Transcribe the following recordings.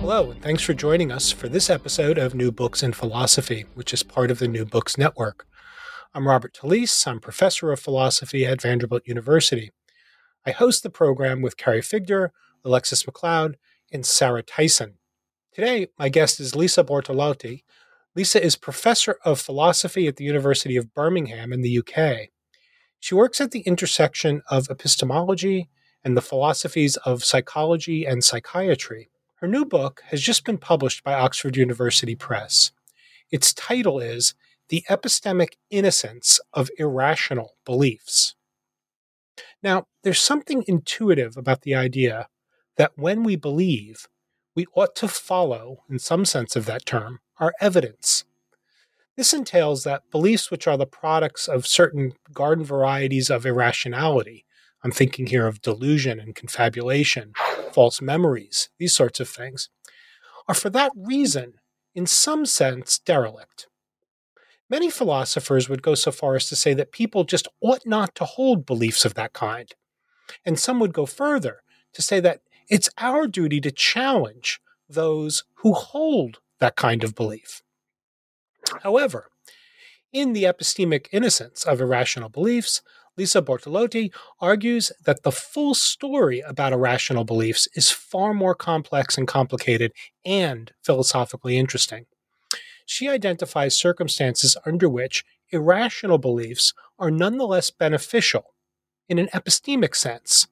Hello, and thanks for joining us for this episode of New Books in Philosophy, which is part of the New Books Network. I'm Robert Talisse. I'm professor of philosophy at Vanderbilt University. I host the program with Carrie Figdor, Alexus McLeod, and Sarah Tyson. Today, my guest is Lisa Bortolotti. Lisa is professor of philosophy at the University of Birmingham in the UK. She works at the intersection of epistemology and the philosophies of psychology and psychiatry. Her new book has just been published by Oxford University Press. Its title is The Epistemic Innocence of Irrational Beliefs. Now, there's something intuitive about the idea that when we believe, we ought to follow, in some sense of that term, our evidence. This entails that beliefs which are the products of certain garden varieties of irrationality, I'm thinking here of delusion and confabulation, false memories, these sorts of things, are for that reason, in some sense, derelict. Many philosophers would go so far as to say that people just ought not to hold beliefs of that kind. And some would go further to say that it's our duty to challenge those who hold that kind of belief. However, in the epistemic innocence of irrational beliefs, Lisa Bortolotti argues that the full story about irrational beliefs is far more complex and complicated and philosophically interesting. She identifies circumstances under which irrational beliefs are nonetheless beneficial in an epistemic sense,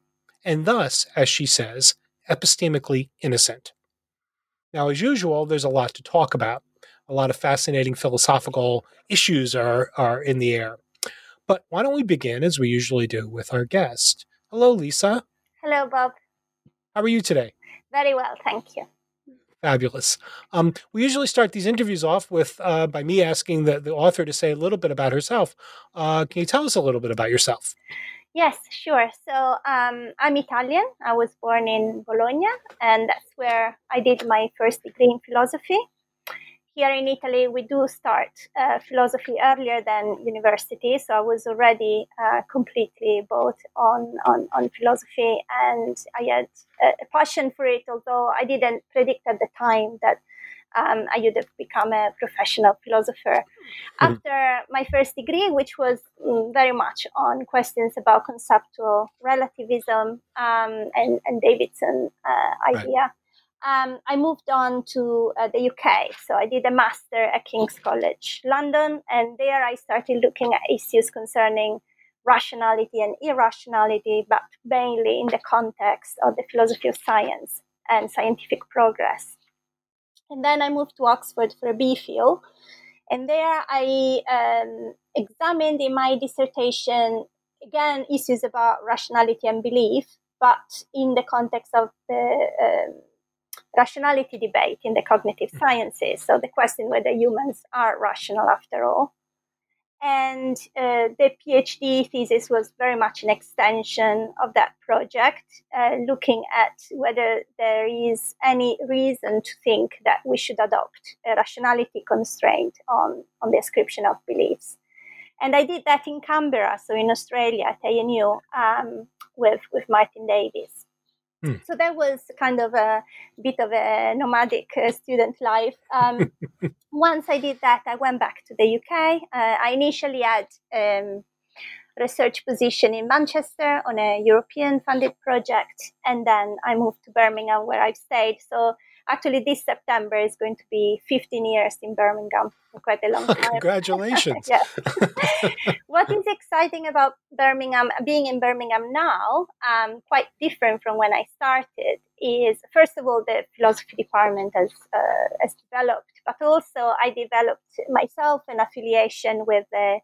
and thus, as she says, epistemically innocent. Now, as usual, there's a lot to talk about. A lot of fascinating philosophical issues are, are in the air. But why don't we begin, as we usually do, with our guest? Hello, Lisa. Hello, Bob. How are you today? Very well, thank you. Fabulous. Um, we usually start these interviews off with uh, by me asking the, the author to say a little bit about herself. Uh, can you tell us a little bit about yourself? Yes, sure. So um, I'm Italian. I was born in Bologna, and that's where I did my first degree in philosophy here in Italy, we do start uh, philosophy earlier than university. So I was already uh, completely both on, on, on philosophy and I had a, passion for it, although I didn't predict at the time that um, I would have become a professional philosopher. Mm-hmm. After my first degree, which was mm, very much on questions about conceptual relativism um, and, and Davidson uh, idea. Right um, I moved on to uh, the UK. So I did a master at King's College London, and there I started looking at issues concerning rationality and irrationality, but mainly in the context of the philosophy of science and scientific progress. And then I moved to Oxford for a BPhil, and there I um, examined in my dissertation again issues about rationality and belief, but in the context of the um, rationality debate in the cognitive sciences. So the question whether humans are rational after all. And uh, the PhD thesis was very much an extension of that project, uh, looking at whether there is any reason to think that we should adopt a rationality constraint on, on the ascription of beliefs. And I did that in Canberra, so in Australia at ANU, um, with, with Martin Davies. Hmm. So that was kind of a bit of a nomadic uh, student life. Um, once I did that, I went back to the UK. Uh, I initially had um, research position in Manchester on a European funded project, and then I moved to Birmingham where I've stayed. So actually this September is going to be 15 years in Birmingham, for quite a long time. Congratulations. what is exciting about Birmingham, being in Birmingham now, um, quite different from when I started, is first of all, the philosophy department has, uh, has developed, but also I developed myself an affiliation with the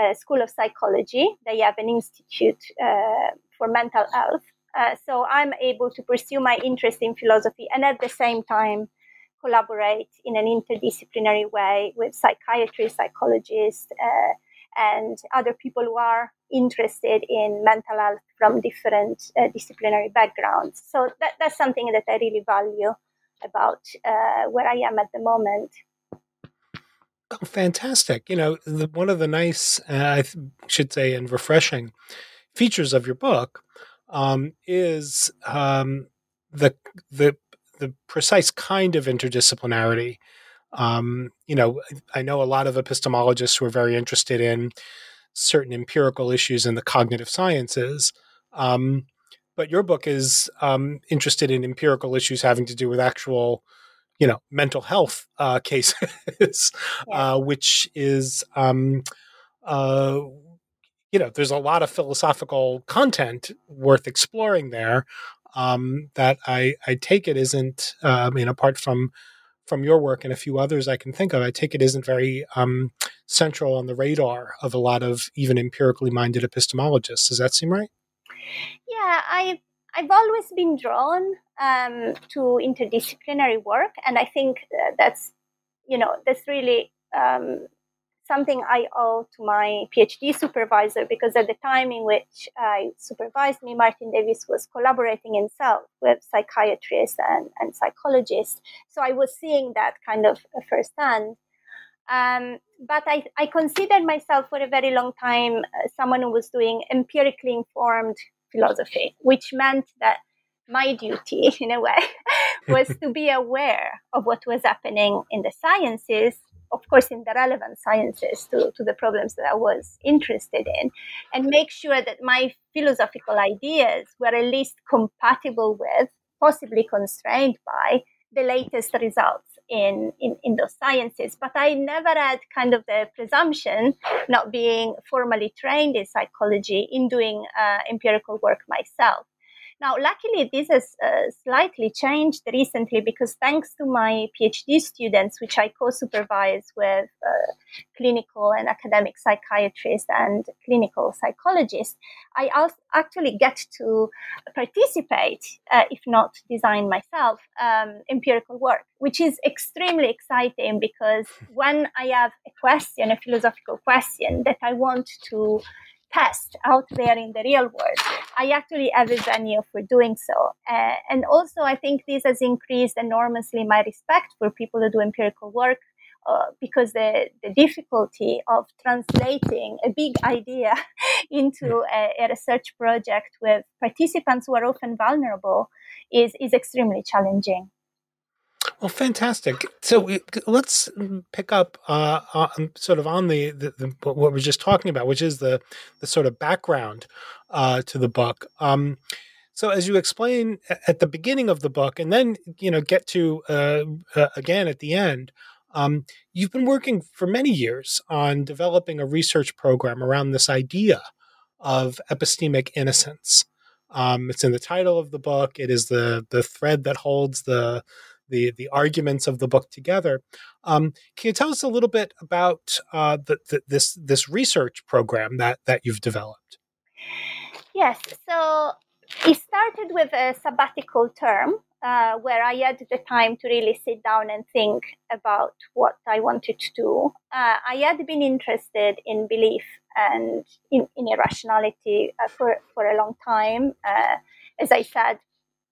uh, School of Psychology. They have an institute uh, for mental health Uh, so I'm able to pursue my interest in philosophy and at the same time collaborate in an interdisciplinary way with psychiatrists, psychologists, uh, and other people who are interested in mental health from different uh, disciplinary backgrounds. So that, that's something that I really value about uh, where I am at the moment. Oh, fantastic. You know, the, one of the nice, uh, I th- should say, and refreshing features of your book um, is um, the the the precise kind of interdisciplinarity. Um, you know, I know a lot of epistemologists who are very interested in certain empirical issues in the cognitive sciences. Um, but your book is um, interested in empirical issues having to do with actual, you know, mental health uh, cases, yeah. uh, which is, um, uh, you know, there's a lot of philosophical content worth exploring there um, that I, I take it isn't, uh, I mean, apart from from your work and a few others I can think of, I take it isn't very um, central on the radar of a lot of even empirically minded epistemologists. Does that seem right? Yeah, I I've always been drawn um, to interdisciplinary work, and I think that's you know that's really um, something I owe to my PhD supervisor because at the time in which I supervised me, Martin Davies was collaborating himself with psychiatrists and, and psychologists. So I was seeing that kind of firsthand. Um, but I, I considered myself for a very long time uh, someone who was doing empirically informed philosophy, which meant that my duty, in a way, was to be aware of what was happening in the sciences of course, in the relevant sciences to, to the problems that I was interested in, and make sure that my philosophical ideas were at least compatible with, possibly constrained by, the latest results in, in, in those sciences. But I never had kind of the presumption, not being formally trained in psychology, in doing uh, empirical work myself. Now, luckily, this has uh, slightly changed recently because thanks to my PhD students, which I co supervise with uh, clinical and academic psychiatrists and clinical psychologists, I also actually get to participate, uh, if not design myself, um, empirical work, which is extremely exciting because when I have a question, a philosophical question that I want to test out there in the real world. I actually have a venue for doing so. Uh, and also, I think this has increased enormously my respect for people who do empirical work. Uh, because the, the difficulty of translating a big idea into a, a, research project with participants who are often vulnerable is, is extremely challenging. Well, fantastic. So we, let's pick up uh, on, sort of on the, the, the, what we're just talking about, which is the the sort of background uh, to the book. Um, so as you explain at the beginning of the book, and then you know get to uh, uh, again at the end, um, you've been working for many years on developing a research program around this idea of epistemic innocence. Um, it's in the title of the book. It is the the thread that holds the the the arguments of the book together. Um, can you tell us a little bit about uh, the, the, this this research program that that you've developed? Yes, so it started with a sabbatical term uh, where I had the time to really sit down and think about what I wanted to do. Uh, I had been interested in belief and in, in irrationality uh, for, for a long time. Uh, as I said,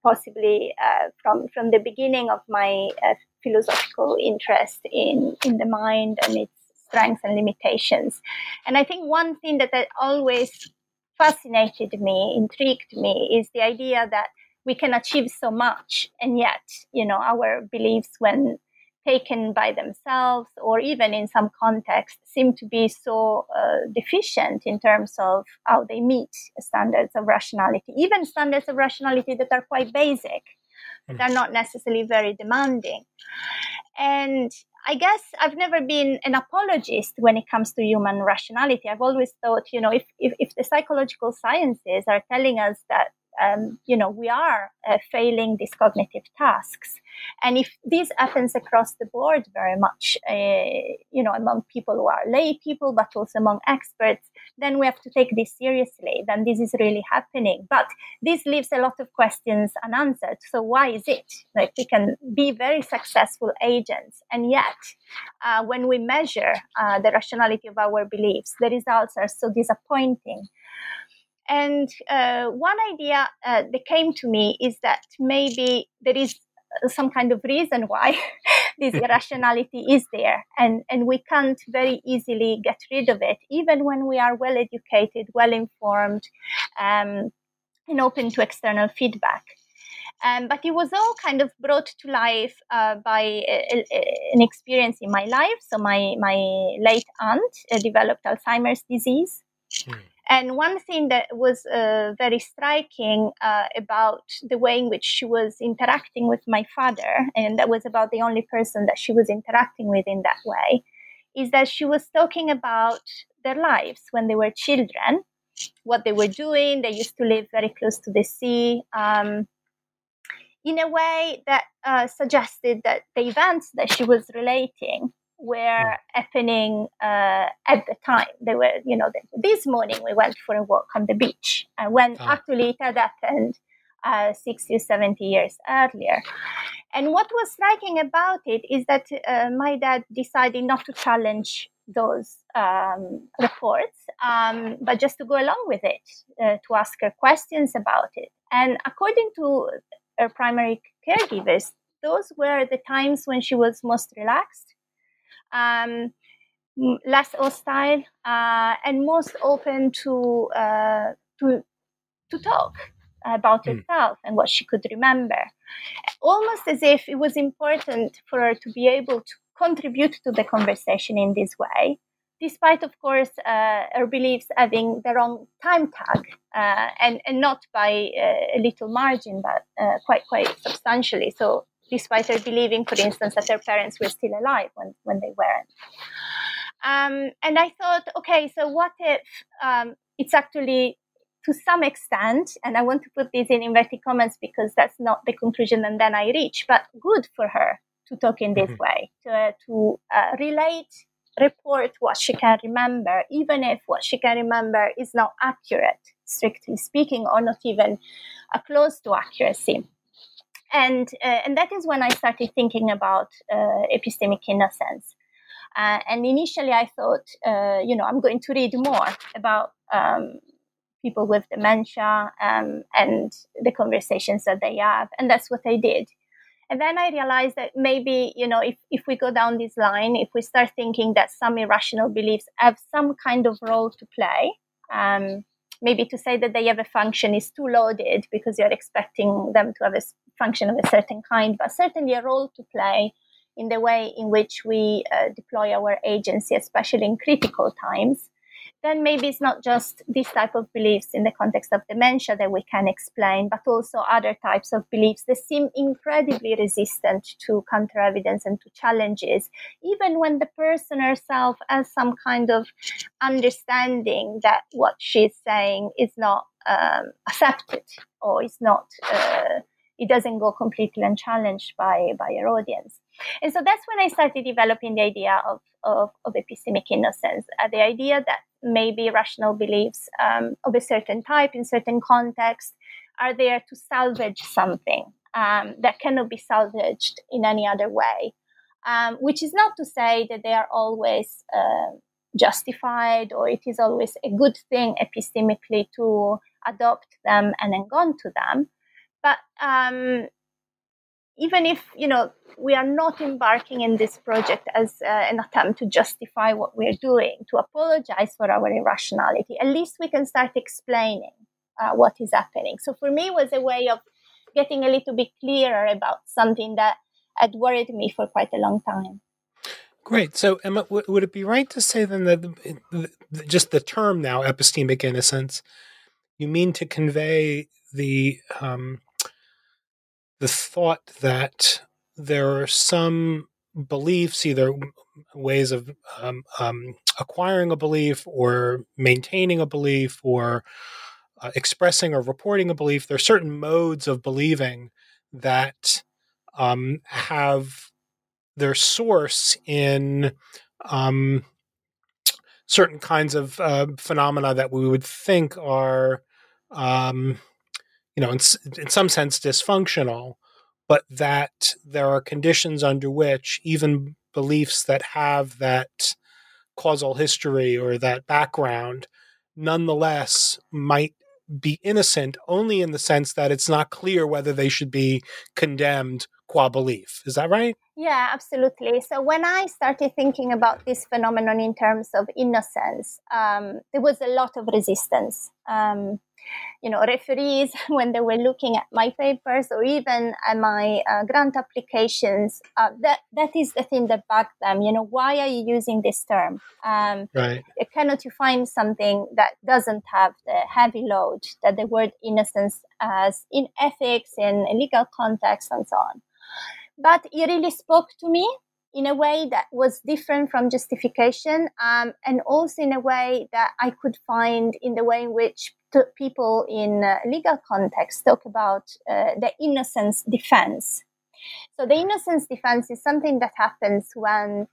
possibly uh, from from the beginning of my uh, philosophical interest in in the mind and its strengths and limitations. And I think one thing that always fascinated me, intrigued me, is the idea that we can achieve so much, and yet, you know, our beliefs, when taken by themselves or even in some context seem to be so uh, deficient in terms of how they meet standards of rationality, even standards of rationality that are quite basic, that are not necessarily very demanding. And I guess I've never been an apologist when it comes to human rationality. I've always thought, you know, if, if, if the psychological sciences are telling us that um, you know, we are uh, failing these cognitive tasks. And if this happens across the board very much, uh, you know, among people who are lay people, but also among experts, then we have to take this seriously. Then this is really happening. But this leaves a lot of questions unanswered. So why is it? Like we can be very successful agents, and yet uh, when we measure uh, the rationality of our beliefs, the results are so disappointing. And uh, one idea uh, that came to me is that maybe there is some kind of reason why this irrationality is there and, and we can't very easily get rid of it even when we are well educated well informed um, and open to external feedback. Um, but it was all kind of brought to life uh, by a, a, an experience in my life. So my, my late aunt uh, developed alzheimer's disease. Mm. And one thing that was uh, very striking uh, about the way in which she was interacting with my father, and that was about the only person that she was interacting with in that way, is that she was talking about their lives when they were children, what they were doing. They used to live very close to the sea. Um, in a way that uh, suggested that the events that she was relating were happening uh, at the time. They were, you know, this morning we went for a walk on the beach, and when ah. actually it had happened uh, 60 70 years earlier. And what was striking about it is that uh, my dad decided not to challenge those um, reports, um, but just to go along with it, uh, to ask her questions about it. And according to her primary caregivers, those were the times when she was most relaxed um, less hostile, uh, and most open to uh, to to talk about mm. herself and what she could remember. Almost as if it was important for her to be able to contribute to the conversation in this way, despite, of course, uh, her beliefs having their own time tag, uh, and and not by uh, a little margin, but uh, quite quite substantially. So despite her believing, for instance, that her parents were still alive when, when they weren't. Um, and I thought, okay, so what if um, it's actually to some extent, and I want to put this in inverted commas because that's not the conclusion and then I reach, but good for her to talk in this mm-hmm. way, to, uh, to uh, relate, report what she can remember, even if what she can remember is not accurate, strictly speaking, or not even uh, close to accuracy and uh, and that is when I started thinking about uh, epistemic innocence. Uh, and initially, I thought, uh, you know, I'm going to read more about um, people with dementia um, and the conversations that they have, and that's what I did. And then I realized that maybe, you know, if, if we go down this line, if we start thinking that some irrational beliefs have some kind of role to play, um, maybe to say that they have a function is too loaded because you're expecting them to have a function of a certain kind, but certainly a role to play in the way in which we uh, deploy our agency, especially in critical times, then maybe it's not just this type of beliefs in the context of dementia that we can explain, but also other types of beliefs that seem incredibly resistant to counter evidence and to challenges, even when the person herself has some kind of understanding that what she's saying is not um, accepted or is not. Uh, it doesn't go completely unchallenged by, by your audience. And so that's when I started developing the idea of, of, of epistemic innocence, uh, the idea that maybe rational beliefs um, of a certain type in certain contexts are there to salvage something um, that cannot be salvaged in any other way. Um, which is not to say that they are always uh, justified or it is always a good thing epistemically to adopt them and then go on to them. But um, even if you know we are not embarking in this project as uh, an attempt to justify what we're doing, to apologize for our irrationality, at least we can start explaining uh, what is happening. So for me, it was a way of getting a little bit clearer about something that had worried me for quite a long time. Great. So, Emma, w- would it be right to say then that the, the, just the term now, epistemic innocence, you mean to convey the um, the thought that there are some beliefs, either ways of um, um, acquiring a belief or maintaining a belief or uh, expressing or reporting a belief. There are certain modes of believing that um, have their source in um, certain kinds of uh, phenomena that we would think are, um, you know, in, in some sense dysfunctional, but that there are conditions under which even beliefs that have that causal history or that background nonetheless might be innocent only in the sense that it's not clear whether they should be condemned qua belief. Is that right? Yeah, absolutely. So when I started thinking about this phenomenon in terms of innocence, um, there was a lot of resistance. Um, you know, referees, when they were looking at my papers or even my uh, grant applications, uh, that, that is the thing that bugged them. You know, why are you using this term? Um, right. Cannot you find something that doesn't have the heavy load that the word innocence has in ethics, in legal context, and so on? But it really spoke to me in a way that was different from justification um, and also in a way that I could find in the way in which t- people in uh, legal context talk about uh, the innocence defense. So the innocence defense is something that happens when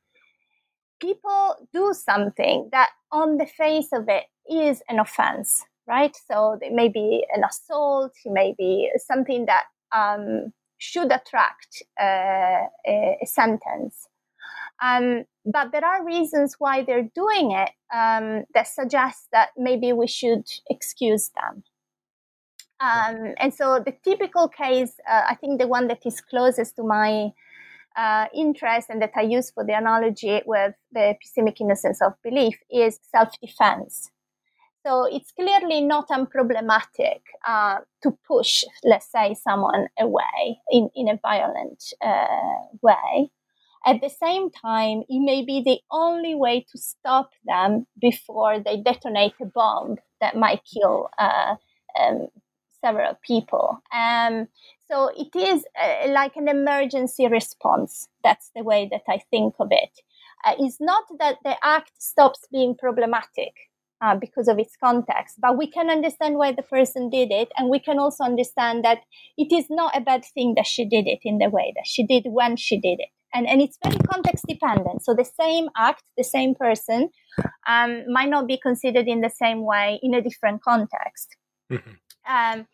people do something that on the face of it is an offense, right? So it may be an assault, it may be something that um, should attract uh, a, a, sentence. Um, but there are reasons why they're doing it um, that suggest that maybe we should excuse them. Um, and so the typical case, uh, I think the one that is closest to my uh, interest and that I use for the analogy with the epistemic innocence of belief is self defense. So it's clearly not unproblematic uh, to push, let's say, someone away in, in a violent uh, way. At the same time, it may be the only way to stop them before they detonate a bomb that might kill uh, um, several people. Um, so it is uh, like an emergency response. That's the way that I think of it. Uh, it's not that the act stops being problematic uh, because of its context. But we can understand why the person did it, and we can also understand that it is not a bad thing that she did it in the way that she did when she did it. And, and it's very context dependent. So the same act, the same person, um, might not be considered in the same way in a different context. Mm-hmm. Um,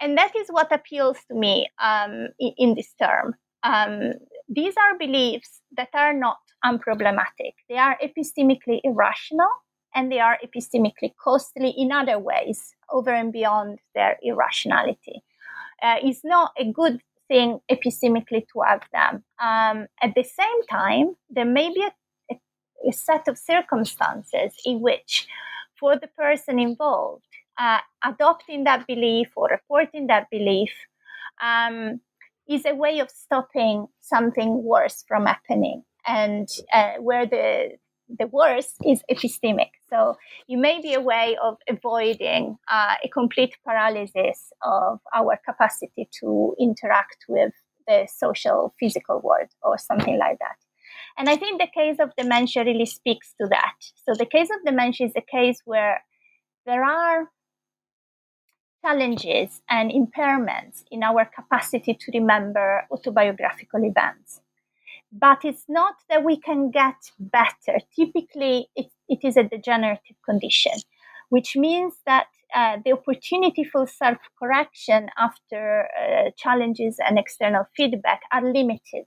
and that is what appeals to me um, in, in, this term. Um, these are beliefs that are not unproblematic. They are epistemically irrational and they are epistemically costly in other ways over and beyond their irrationality. Uh, it's not a good thing epistemically to have them. Um, at the same time, there may be a, a, a, set of circumstances in which, for the person involved, uh, adopting that belief or reporting that belief um, is a way of stopping something worse from happening and uh, where the the worst is epistemic. So it may be a way of avoiding uh, a complete paralysis of our capacity to interact with the social physical world or something like that. And I think the case of dementia really speaks to that. So the case of dementia is a case where there are challenges and impairments in our capacity to remember autobiographical events but it's not that we can get better. Typically, it, it is a degenerative condition, which means that uh, the opportunity for self correction after uh, challenges and external feedback are limited.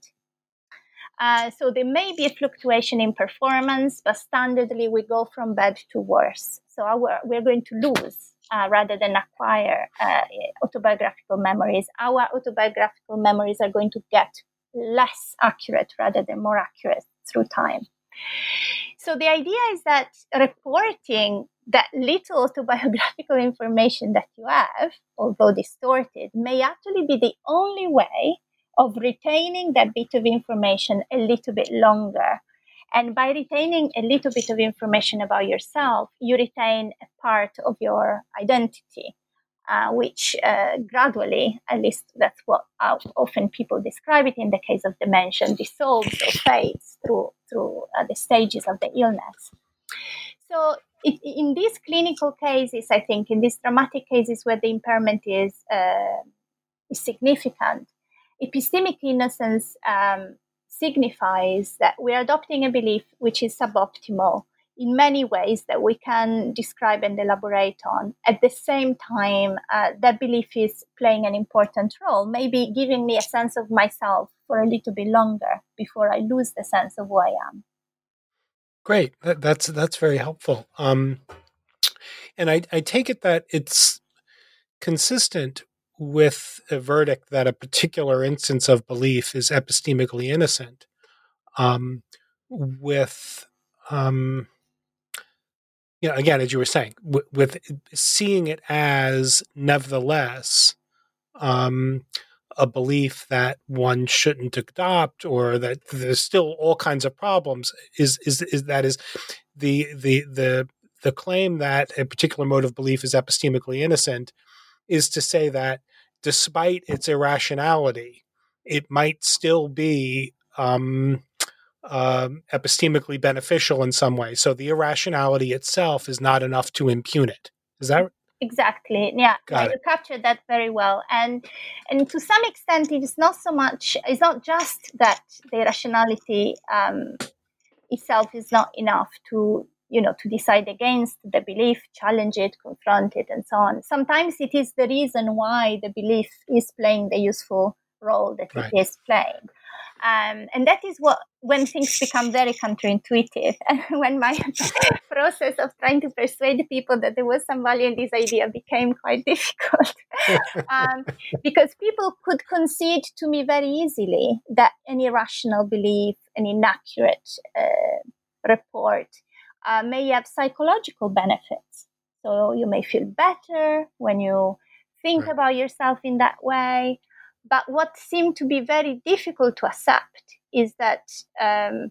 Uh, so there may be a fluctuation in performance, but standardly we go from bad to worse. So our, we're going to lose uh, rather than acquire uh, autobiographical memories. Our autobiographical memories are going to get less accurate rather than more accurate through time. So the idea is that reporting that little autobiographical information that you have, although distorted, may actually be the only way of retaining that bit of information a little bit longer. And by retaining a little bit of information about yourself, you retain a part of your identity uh, which uh, gradually, at least that's what uh, often people describe it in the case of dementia, dissolves or fades through through uh, the stages of the illness. So, it, in these clinical cases, I think in these dramatic cases where the impairment is, uh, is significant, epistemic innocence um, signifies that we're adopting a belief which is suboptimal in many ways that we can describe and elaborate on. At the same time, uh, that belief is playing an important role, maybe giving me a sense of myself for a little bit longer before I lose the sense of who I am. Great, that, that's that's very helpful. Um, and I, I take it that it's consistent with a verdict that a particular instance of belief is epistemically innocent. Um, with um, you know, again, as you were saying, with, with seeing it as nevertheless um, a belief that one shouldn't adopt, or that there's still all kinds of problems, is is is that is the the the the claim that a particular mode of belief is epistemically innocent is to say that despite its irrationality, it might still be um, um, epistemically beneficial in some way. So the irrationality itself is not enough to impugn it. Is that exactly? Yeah, yeah you captured that very well. And and to some extent, it is not so much. It's not just that the irrationality um, itself is not enough to you know to decide against the belief challenge it confront it and so on sometimes it is the reason why the belief is playing the useful role that right. it is playing um, and that is what when things become very counterintuitive and when my process of trying to persuade people that there was some value in this idea became quite difficult. Um, because people could concede to me very easily that an irrational belief an inaccurate uh, report uh, may have psychological benefits. So you may feel better when you think right. about yourself in that way but what seemed to be very difficult to accept is that um,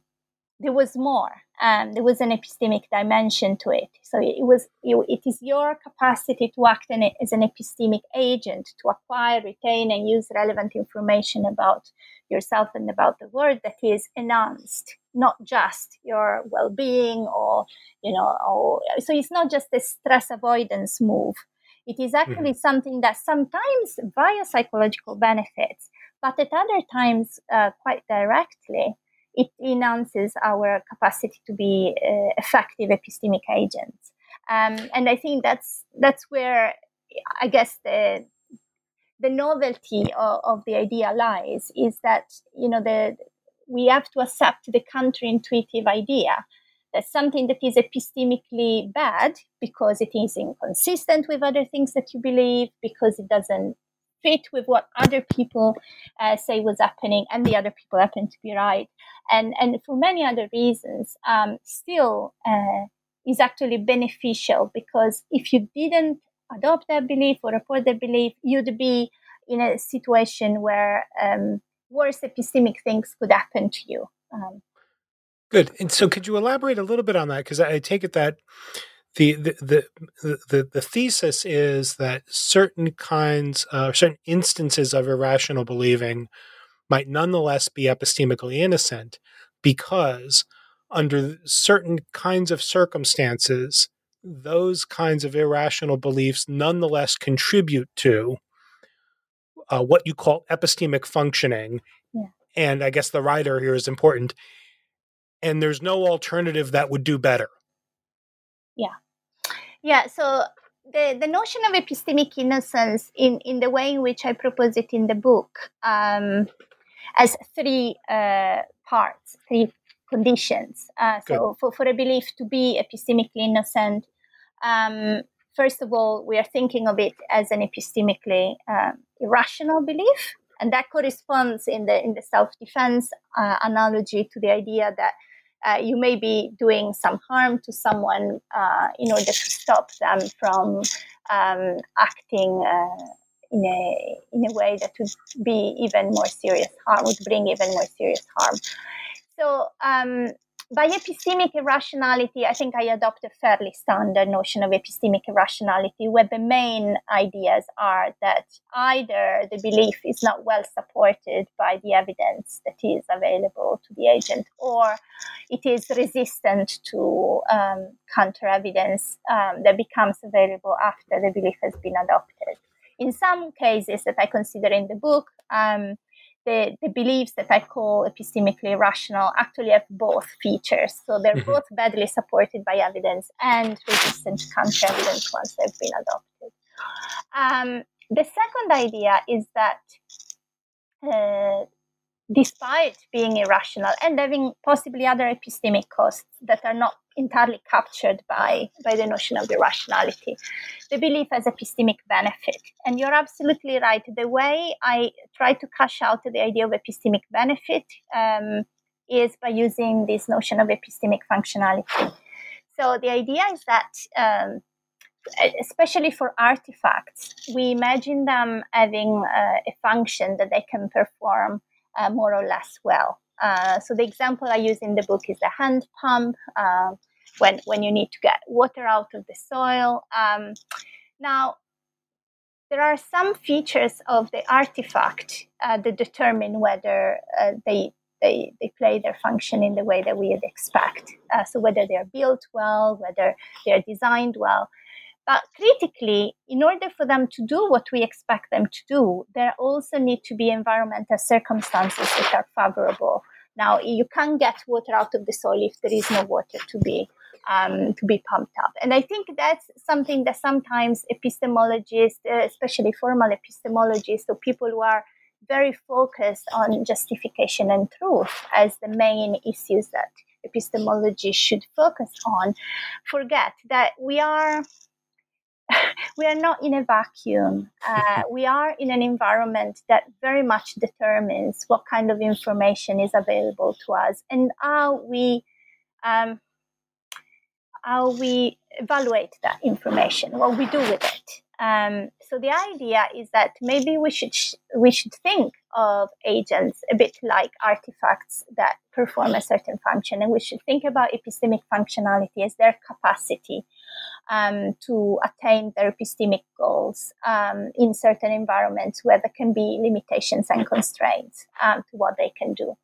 there was more. Um, there was an epistemic dimension to it. So it was it is your capacity to act as an epistemic agent to acquire, retain, and use relevant information about yourself and about the world that is enhanced, not just your well-being or you know. Or, so it's not just a stress avoidance move it is actually mm-hmm. something that sometimes via psychological benefits, but at other times uh, quite directly, it enhances our capacity to be uh, effective epistemic agents. Um, and I think that's that's where I guess the the novelty of, of, the idea lies is that you know the we have to accept the counterintuitive idea as something that is epistemically bad because it is inconsistent with other things that you believe, because it doesn't fit with what other people uh, say was happening, and the other people happen to be right, and and for many other reasons, um, still uh, is actually beneficial because if you didn't adopt that belief or report that belief, you'd be in a situation where um, worse epistemic things could happen to you. Um, Good. And so, could you elaborate a little bit on that? Because I take it that the the, the the the thesis is that certain kinds, uh, certain instances of irrational believing might nonetheless be epistemically innocent because under certain kinds of circumstances, those kinds of irrational beliefs nonetheless contribute to uh, what you call epistemic functioning. Yeah. And I guess the writer here is important and there's no alternative that would do better. Yeah. Yeah. So the, the notion of epistemic innocence, in, in the way in which I propose it in the book, um, as three uh, parts, three conditions. Uh, so, for, for a belief to be epistemically innocent, um, first of all, we are thinking of it as an epistemically uh, irrational belief. And that corresponds in the in the self defense uh, analogy to the idea that uh, you may be doing some harm to someone uh, in order to stop them from um, acting uh, in a in a way that would be even more serious harm, would bring even more serious harm. So um, by epistemic irrationality, I think I adopt a fairly standard notion of epistemic irrationality, where the main ideas are that either the belief is not well supported by the evidence that is available to the agent, or it is resistant to um, counter evidence um, that becomes available after the belief has been adopted. In some cases that I consider in the book, um, the, the beliefs that I call epistemically rational actually have both features. So they're mm-hmm. both badly supported by evidence and resistant to counter evidence once they've been adopted. Um, the second idea is that uh, despite being irrational and having possibly other epistemic costs that are not entirely captured by, by the notion of irrationality. The belief as epistemic benefit. And you're absolutely right. The way I try to cash out the idea of epistemic benefit um, is by using this notion of epistemic functionality. So the idea is that um, especially for artifacts, we imagine them having uh, a function that they can perform uh, more or less well. Uh, so the example I use in the book is the hand pump uh, when when you need to get water out of the soil. Um, now, there are some features of the artifact uh, that determine whether uh, they, they they play their function in the way that we would expect. Uh, so whether they are built well, whether they are designed well. But critically, in order for them to do what we expect them to do, there also need to be environmental circumstances that are favorable. Now, you can't get water out of the soil if there is no water to be um, to be pumped up. And I think that's something that sometimes epistemologists, uh, especially formal epistemologists, or people who are very focused on justification and truth as the main issues that epistemology should focus on, forget that we are we are not in a vacuum. Uh, we are in an environment that very much determines what kind of information is available to us and how we um, how we evaluate that information, what we do with it. Um, so the idea is that maybe we should sh- we should think of agents a bit like artifacts that perform a certain function, and we should think about epistemic functionality as their capacity um, to attain their epistemic goals um, in certain environments where there can be limitations and constraints um, to what they can do.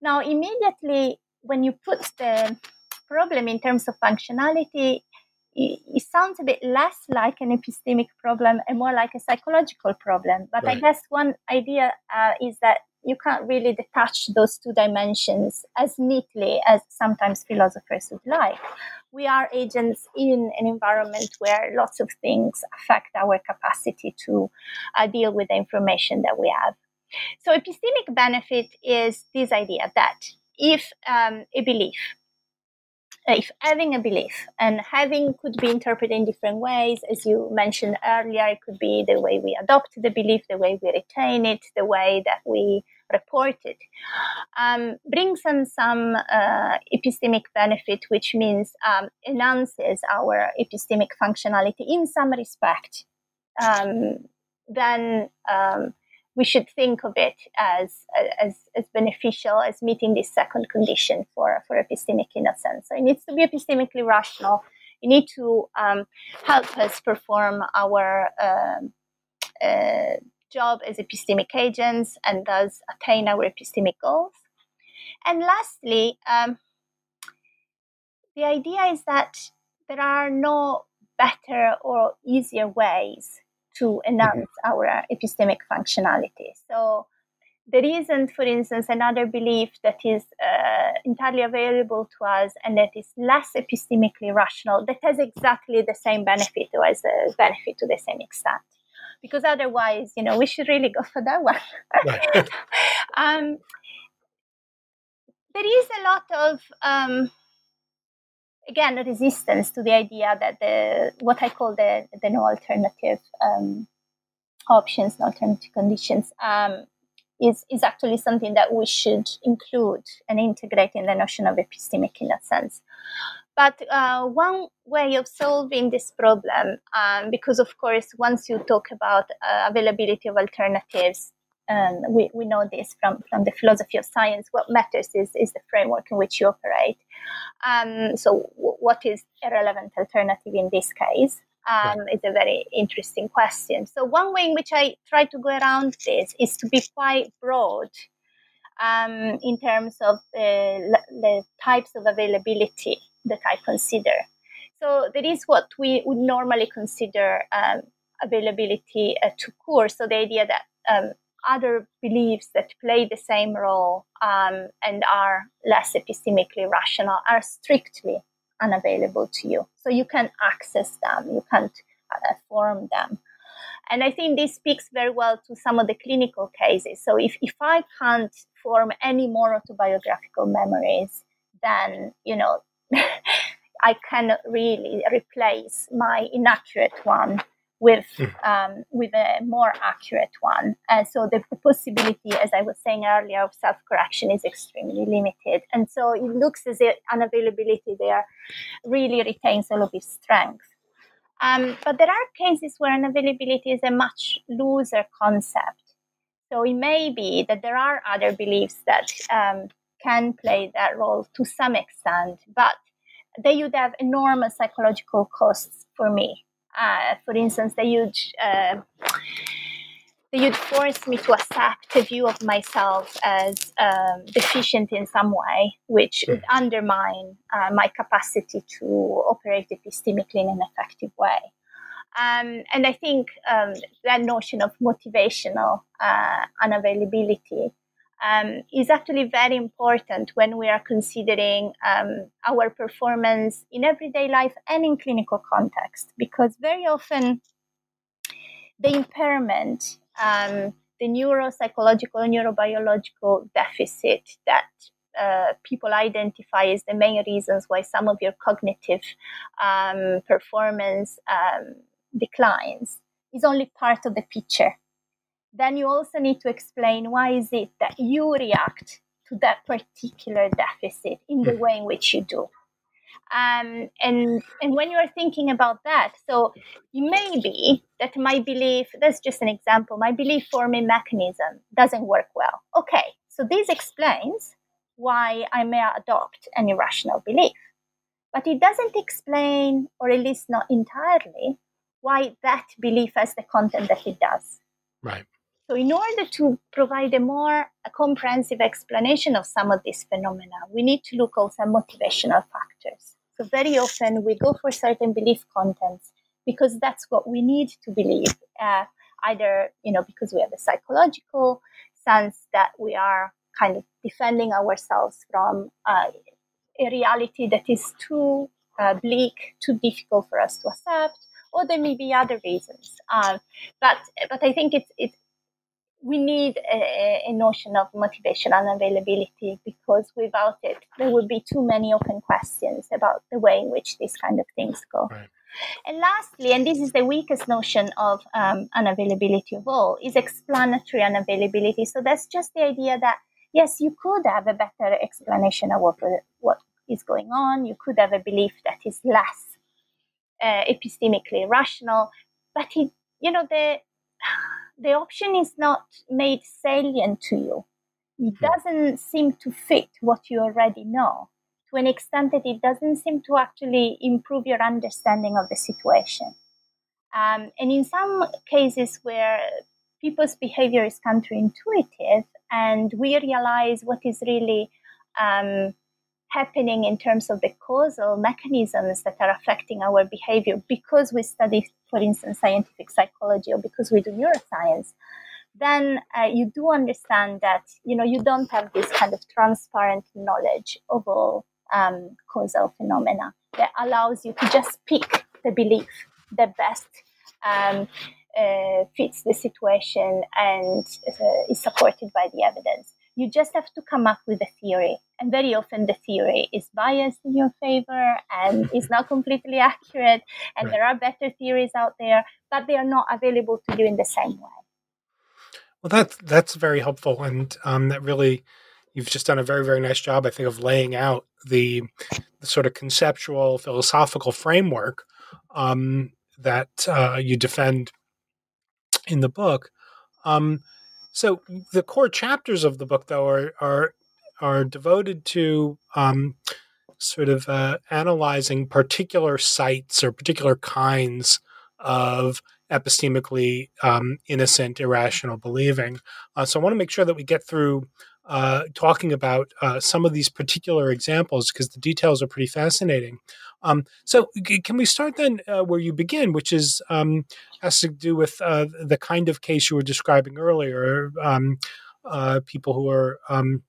Now, immediately when you put the problem in terms of functionality, it, it sounds a bit less like an epistemic problem and more like a psychological problem. But right. I guess one idea uh, is that you can't really detach those two dimensions as neatly as sometimes philosophers would like. We are agents in an environment where lots of things affect our capacity to uh, deal with the information that we have. So, epistemic benefit is this idea that if um, a belief if having a belief and having could be interpreted in different ways as you mentioned earlier it could be the way we adopt the belief the way we retain it the way that we report it. Um, brings in some uh, epistemic benefit which means um, enhances our epistemic functionality in some respect. Um, then um, we should think of it as, as, as beneficial as meeting this second condition for, for epistemic innocence. So it needs to be epistemically rational. You need to um, help us perform our um, uh, job as epistemic agents and thus attain our epistemic goals. And lastly, um, the idea is that there are no better or easier ways to enhance mm-hmm. our epistemic functionality. So there isn't, for instance, another belief that is uh, entirely available to us and that is less epistemically rational that has exactly the same benefit or has a benefit to the same extent. Because otherwise, you know, we should really go for that one. um, there is a lot of um, again resistance to the idea that the what I call the the no alternative um, options, no alternative conditions, um, is is actually something that we should include and integrate in the notion of epistemic in that sense. But uh, one way of solving this problem, um, because of course, once you talk about uh, availability of alternatives, um, we, we know this from, from the philosophy of science. What matters is, is the framework in which you operate. Um, so, w- what is a relevant alternative in this case? Um, It's a very interesting question. So, one way in which I try to go around this is to be quite broad um, in terms of the, the types of availability that I consider. So, there is what we would normally consider um, availability uh, tout court. So, the idea that um, other beliefs that play the same role um, and are less epistemically rational are strictly unavailable to you. So you can access them, you can't uh, form them. And I think this speaks very well to some of the clinical cases. So if, if I can't form any more autobiographical memories, then, you know, I cannot really replace my inaccurate one with hmm. um, with a more accurate one. And so the, the, possibility, as I was saying earlier, of self correction is extremely limited. And so it looks as if unavailability there really retains all of its strength. Um, but there are cases where unavailability is a much looser concept. So it may be that there are other beliefs that um, can play that role to some extent, but they would have enormous psychological costs for me. Uh, for instance, they would uh, they would force me to accept a view of myself as um, deficient in some way, which would hmm. undermine uh, my capacity to operate epistemically in an effective way. Um, and I think um, that notion of motivational uh, unavailability um, is actually very important when we are considering um, our performance in everyday life and in clinical context, because very often the impairment, um, the neuropsychological, neurobiological deficit that uh, people identify as the main reasons why some of your cognitive um, performance um, declines is only part of the picture then you also need to explain why is it that you react to that particular deficit in the hmm. way in which you do. Um, and and when you are thinking about that, so it may be that my belief, that's just an example, my belief forming mechanism doesn't work well. Okay, so this explains why I may adopt an irrational belief. But it doesn't explain, or at least not entirely, why that belief has the content that it does. Right. So, in order to provide a more a comprehensive explanation of some of these phenomena, we need to look also at motivational factors. So, very often we go for certain belief contents because that's what we need to believe, uh, either you know because we have a psychological sense that we are kind of defending ourselves from uh, a reality that is too uh, bleak, too difficult for us to accept, or there may be other reasons. Uh, but but I think it's it's we need a, a, notion of motivation and availability because without it, there would be too many open questions about the way in which these kind of things go. Right. And lastly, and this is the weakest notion of um, unavailability of all, is explanatory unavailability. So that's just the idea that yes, you could have a better explanation of what what is going on. You could have a belief that is less uh, epistemically rational, but it, you know the the option is not made salient to you. It hmm. doesn't seem to fit what you already know to an extent that it doesn't seem to actually improve your understanding of the situation. Um, and in some cases where people's behavior is counterintuitive and we realize what is really um, happening in terms of the causal mechanisms that are affecting our behavior because we study, for instance, scientific psychology or because we do neuroscience, then uh, you do understand that you know you don't have this kind of transparent knowledge of all um, causal phenomena that allows you to just pick the belief that best um, uh, fits the situation and uh, is supported by the evidence. You just have to come up with a theory. And very often the theory is biased in your favor and is not completely accurate. And right. there are better theories out there, but they are not available to you in the same way. Well, that's that's very helpful, and um, that really you've just done a very very nice job, I think, of laying out the, the sort of conceptual philosophical framework um, that uh, you defend in the book. Um, so the core chapters of the book, though, are are are devoted to um, sort of uh, analyzing particular sites or particular kinds of epistemically um, innocent, irrational believing. Uh, so I want to make sure that we get through uh, talking about uh, some of these particular examples because the details are pretty fascinating. Um, so, can we start then uh, where you begin, which is um, has to do with uh, the kind of case you were describing earlier, um, uh, people who are um,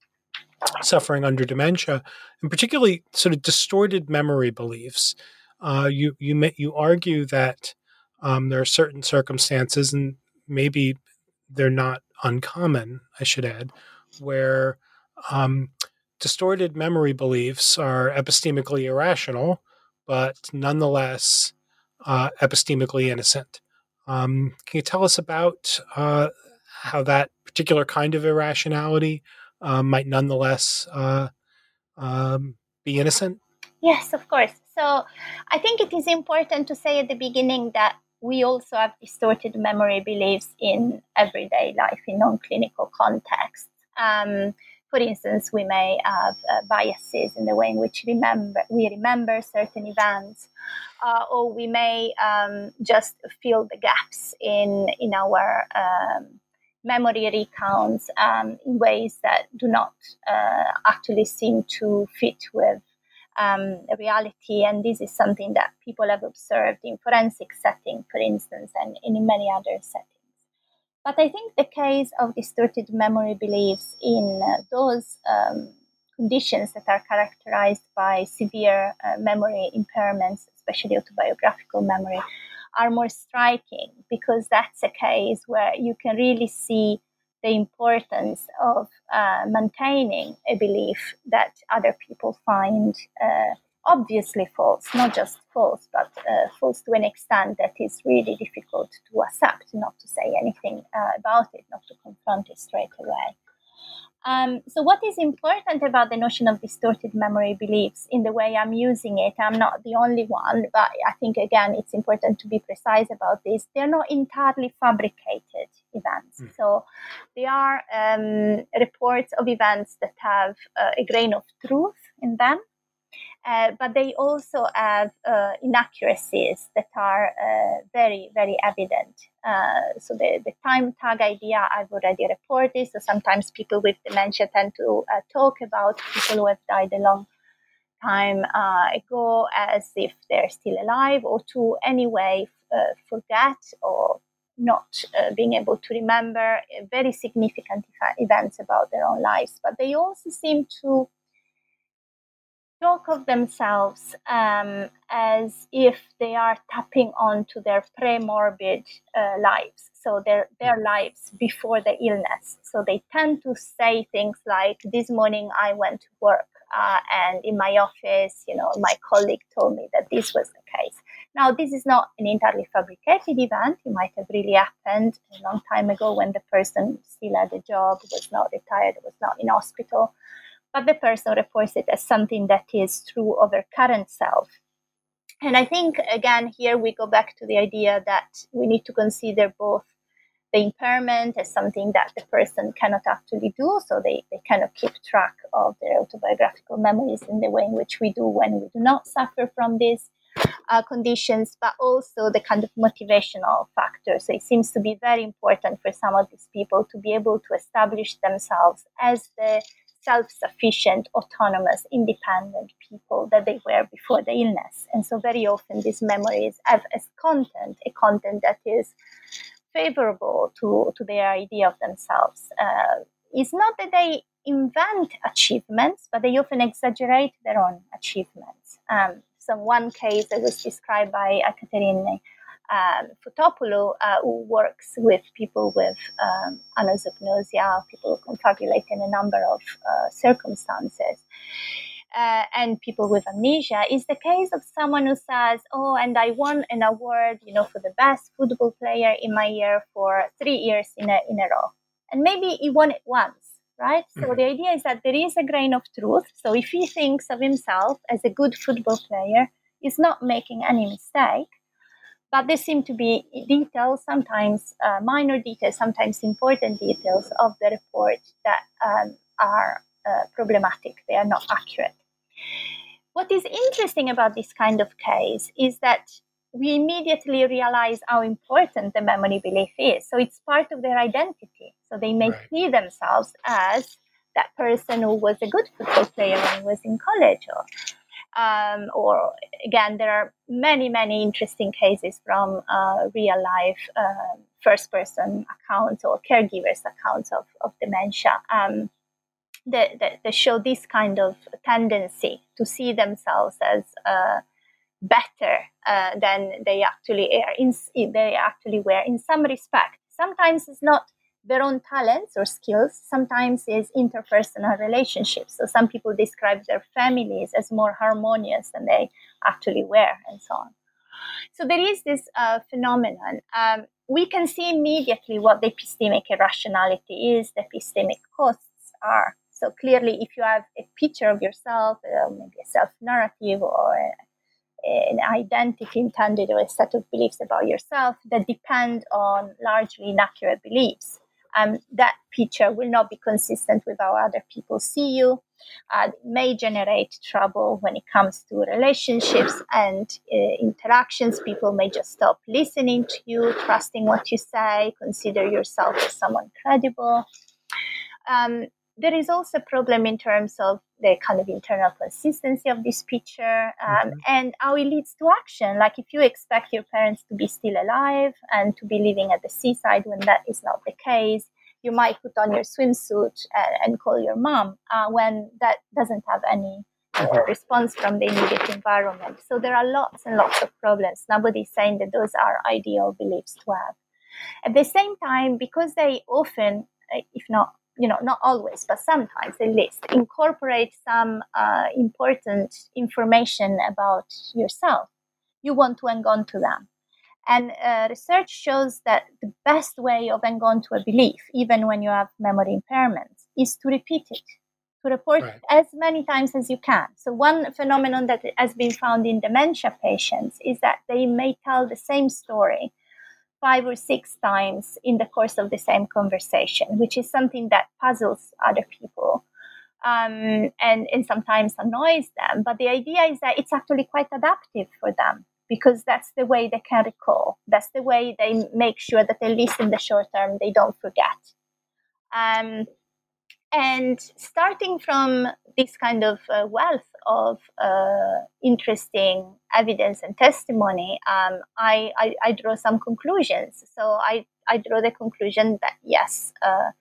suffering under dementia, and particularly sort of distorted memory beliefs. Uh, you you you argue that um, there are certain circumstances, and maybe they're not uncommon. I should add, where um, distorted memory beliefs are epistemically irrational, but nonetheless uh, epistemically innocent. Um, can you tell us about uh, how that particular kind of irrationality uh, might nonetheless uh, um, be innocent? Yes, of course. So I think it is important to say at the beginning that we also have distorted memory beliefs in everyday life, in non clinical contexts. Um, for instance, we may have uh, biases in the way in which remember, we remember certain events, uh, or we may um, just fill the gaps in, in our um, memory recounts um, in ways that do not uh, actually seem to fit with um, reality. And this is something that people have observed in forensic setting, for instance, and in many other settings. But I think the case of distorted memory beliefs in uh, those um, conditions that are characterized by severe uh, memory impairments, especially autobiographical memory, are more striking because that's a case where you can really see the importance of uh, maintaining a belief that other people find uh, obviously false, not just false, but uh, false to an extent that is really difficult to accept, not to say anything uh, about it, not to confront it straight away. Um, so, what is important about the notion of distorted memory beliefs in the way I'm using it? I'm not the only one, but I think again it's important to be precise about this. They're not entirely fabricated events. Mm. So, they are um, reports of events that have uh, a grain of truth in them. Uh, but they also have uh, inaccuracies that are uh, very, very evident. Uh, so the, the time tag idea I've already reported. So sometimes people with dementia tend to uh, talk about people who have died a long time ago as if they're still alive, or to anyway forget or not being able to remember very significant events about their own lives. But they also seem to talk of themselves um, as if they are tapping onto their pre-morbid uh, lives. So their their lives before the illness. So they tend to say things like this morning i went to work uh, and in my office you know my colleague told me that this was the case. Now this is not an entirely fabricated event. It might have really happened a long time ago when the person still had a job was not retired was not in hospital but the person reports it as something that is true of their current self. And I think, again, here we go back to the idea that we need to consider both the impairment as something that the person cannot actually do, so they, they cannot keep track of their autobiographical memories in the way in which we do when we do not suffer from these uh, conditions, but also the kind of motivational factor. So it seems to be very important for some of these people to be able to establish themselves as the self sufficient, autonomous, independent people that they were before the illness. And so, very often, these memories have as content a content that is favorable to, to their idea of themselves. Uh, it's not that they invent achievements, but they often exaggerate their own achievements. Um, so, one case that was described by Aikaterini um, Fotopoulou, uh, who works with people with um, anosognosia, people who confabulate in a number of uh, circumstances. Uh, and people with amnesia is the case of someone who says, "Oh, and I won an award, you know, for the best football player in my year for three years in a in a row." And maybe he won it once, right? Mm-hmm. So the idea is that there is a grain of truth. So if he thinks of himself as a good football player, he's not making any mistake. But there seem to be details, sometimes uh, minor details, sometimes important details of the report that um, are uh, problematic. They are not accurate. What is interesting about this kind of case is that we immediately realize how important the memory belief is. So it's part of their identity. So they may right. see themselves as that person who was a good football player when he was in college or um, or again, there are many, many interesting cases from uh, real life uh, first person accounts or caregivers' accounts of, of dementia um, that, that, that, show this kind of tendency to see themselves as uh, better uh, than they actually are in, they actually were in some respect. Sometimes it's not their own talents or skills sometimes is interpersonal relationships. So some people describe their families as more harmonious than they actually were and so on. So there is this uh, phenomenon. Um, we can see immediately what the epistemic irrationality is the epistemic costs are. So clearly if you have a picture of yourself uh, maybe a self narrative or a, an identity intended or a set of beliefs about yourself that depend on largely inaccurate beliefs um, that picture will not be consistent with how other people see you. Uh, may generate trouble when it comes to relationships and uh, interactions. People may just stop listening to you, trusting what you say, consider yourself as someone credible. Um, there is also a problem in terms of the kind of internal consistency of this picture um, mm-hmm. and how it leads to action. Like if you expect your parents to be still alive and to be living at the seaside when that is not the case, you might put on your swimsuit and, and call your mom uh, when that doesn't have any uh, mm-hmm. response from the immediate environment. So there are lots and lots of problems. Nobody's saying that those are ideal beliefs to have. At the same time, because they often, uh, if not you know, not always, but sometimes at least, incorporate some uh, important information about yourself. You want to hang on to them. And uh, research shows that the best way of hang on to a belief, even when you have memory impairments, is to repeat it, to report right. as many times as you can. So, one phenomenon that has been found in dementia patients is that they may tell the same story five or six times in the course of the same conversation, which is something that puzzles other people um, and, and sometimes annoys them. But the idea is that it's actually quite adaptive for them because that's the way they can recall. That's the way they make sure that at least in the short term they don't forget. Um, and starting from this kind of uh, wealth of uh, interesting evidence and testimony, um, I, I, I, draw some conclusions. So I, I draw the conclusion that yes, uh,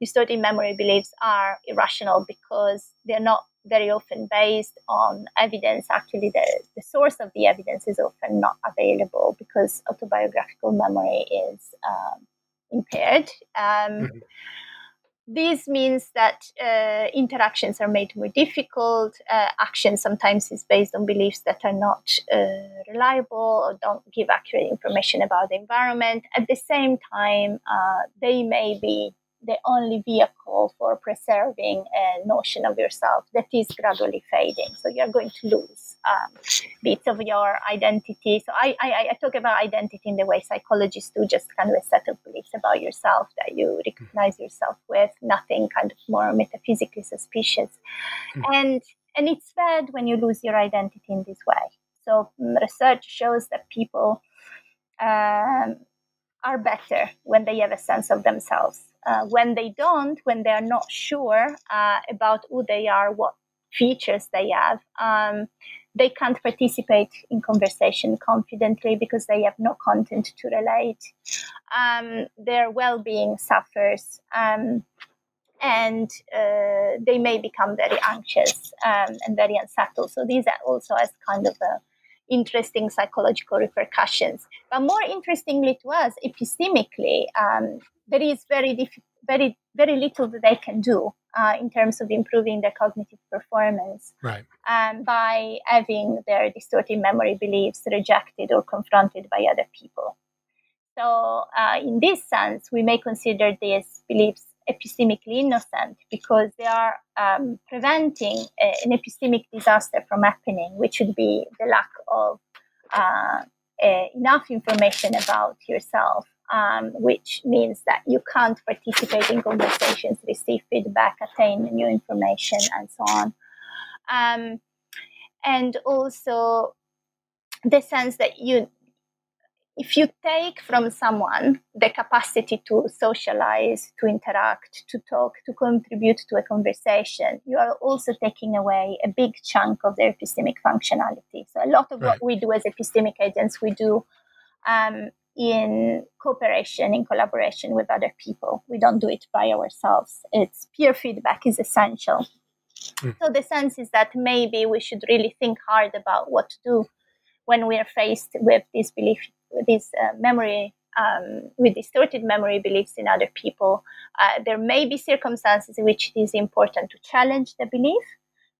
distorted memory beliefs are irrational because they're not very often based on evidence. Actually, the, the source of the evidence is often not available because autobiographical memory is um, impaired. Um, mm-hmm this means that uh, interactions are made more difficult. Uh, action sometimes is based on beliefs that are not uh, reliable or don't give accurate information about the environment. At the same time, uh, they may be the only vehicle for preserving a notion of yourself that is gradually fading. So you're going to lose um, bits of your identity. So I, I, I, talk about identity in the way psychologists do, just kind of a set of beliefs about yourself that you recognize yourself with, nothing kind of more metaphysically suspicious. Mm-hmm. And and it's bad when you lose your identity in this way. So mm, research shows that people um, are better when they have a sense of themselves uh, when they don't, when they are not sure uh, about who they are, what features they have, um, they can't participate in conversation confidently because they have no content to relate. Um, their well being suffers. Um, and uh, they may become very anxious um, and very unsettled. So these are also as kind of a interesting psychological repercussions. But more interestingly to us, epistemically, um, there is very diff- very very little that they can do uh, in terms of improving their cognitive performance right. um, by having their distorted memory beliefs rejected or confronted by other people. So, uh, in this sense, we may consider these beliefs epistemically innocent because they are um, preventing a, an epistemic disaster from happening, which would be the lack of uh, enough information about yourself um, which means that you can't participate in conversations, receive feedback, attain new information, and so on. Um, and also the sense that you if you take from someone the capacity to socialize, to interact, to talk, to contribute to a conversation, you are also taking away a big chunk of their epistemic functionality. So, a lot of right. what we do as epistemic agents, we do um, in cooperation, in collaboration with other people. We don't do it by ourselves. It's peer feedback is essential. Mm. So, the sense is that maybe we should really think hard about what to do when we are faced with this belief this uh, memory um, with distorted memory beliefs in other people. Uh, there may be circumstances in which it is important to challenge the belief,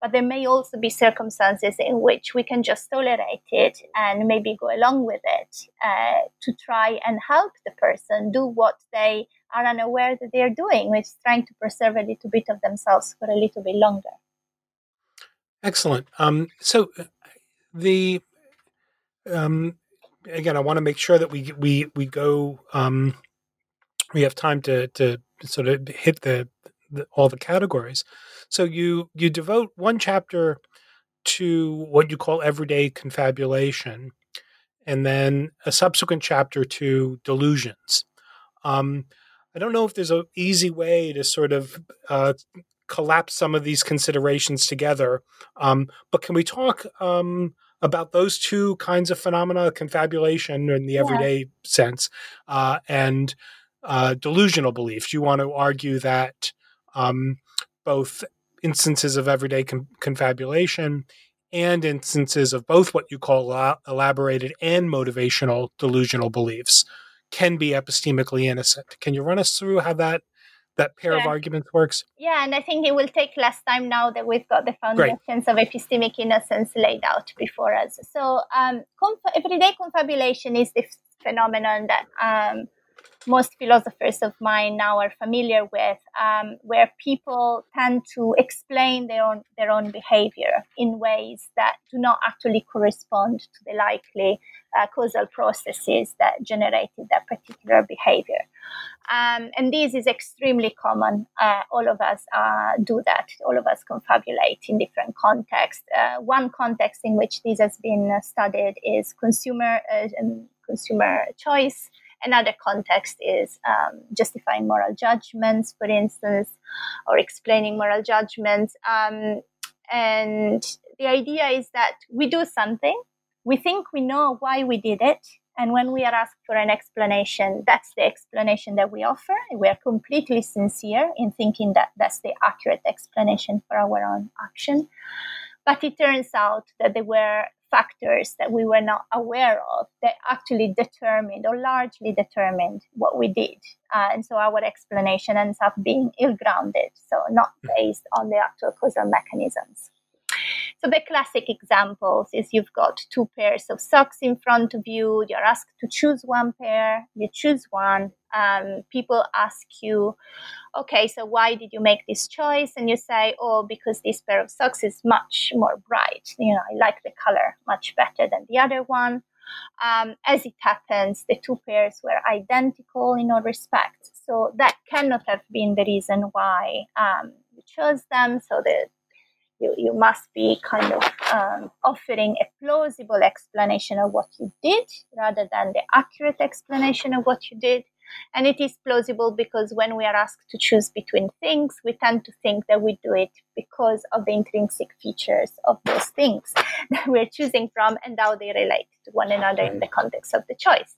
but there may also be circumstances in which we can just tolerate it and maybe go along with it uh, to try and help the person do what they are unaware that they are doing, which is trying to preserve a little bit of themselves for a little bit longer. Excellent. Um, so uh, the um, again, I want to make sure that we we we go. Um, we have time to to sort of hit the, the all the categories. So you you devote one chapter to what you call everyday confabulation, and then a subsequent chapter to delusions. Um, I don't know if there's an easy way to sort of uh, collapse some of these considerations together, um, but can we talk um, about those two kinds of phenomena confabulation in the everyday yeah. sense uh, and uh, delusional beliefs. You want to argue that um, both instances of everyday con- confabulation and instances of both what you call elaborated and motivational delusional beliefs can be epistemically innocent. Can you run us through how that that pair yeah. of arguments works? Yeah, and I think it will take less time now that we've got the foundations Great. of epistemic innocence laid out before us. So, um, conf- everyday confabulation is this phenomenon that um, most philosophers of mind now are familiar with, um, where people tend to explain their own their own behavior in ways that do not actually correspond to the likely uh, causal processes that generated that particular behavior. Um, and this is extremely common. Uh, all of us uh, do that. All of us confabulate in different contexts. Uh, one context in which this has been studied is consumer uh, consumer choice Another context is um, justifying moral judgments, for instance, or explaining moral judgments. Um, and the idea is that we do something, we think we know why we did it, and when we are asked for an explanation, that's the explanation that we offer. We are completely sincere in thinking that that's the accurate explanation for our own action. But it turns out that there were factors that we were not aware of that actually determined or largely determined what we did. Uh, and so our explanation ends up being ill grounded, so not based on the actual causal mechanisms. So the classic examples is you've got two pairs of socks in front of you. You're asked to choose one pair. You choose one. Um, people ask you, okay, so why did you make this choice? And you say, oh, because this pair of socks is much more bright. You know, I like the color much better than the other one. Um, as it happens, the two pairs were identical in all respects. So that cannot have been the reason why um, you chose them. So the you, you must be kind of um, offering a plausible explanation of what you did rather than the accurate explanation of what you did. And it is plausible because when we are asked to choose between things, we tend to think that we do it because of the intrinsic features of those things that we're choosing from and how they relate to one another in the context of the choice.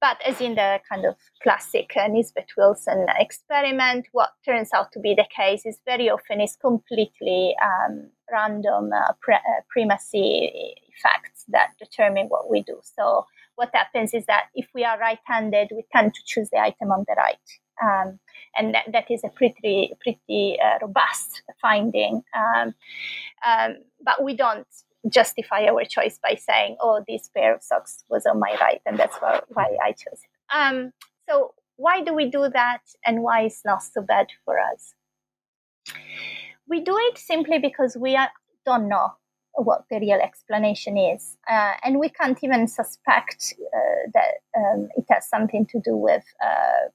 But as in the kind of classic uh, Nisbett Wilson experiment, what turns out to be the case is very often is completely um, random uh, pre- uh, primacy effects that determine what we do. So what happens is that if we are right-handed, we tend to choose the item on the right. Um, and that, that is a pretty pretty uh, robust finding. Um, um, but we don't justify our choice by saying, "Oh, this pair of socks was on my right, and that's why, why I chose it." Um, so why do we do that, and why it's not so bad for us? We do it simply because we are, don't know what the real explanation is, uh, and we can't even suspect uh, that um, it has something to do with uh,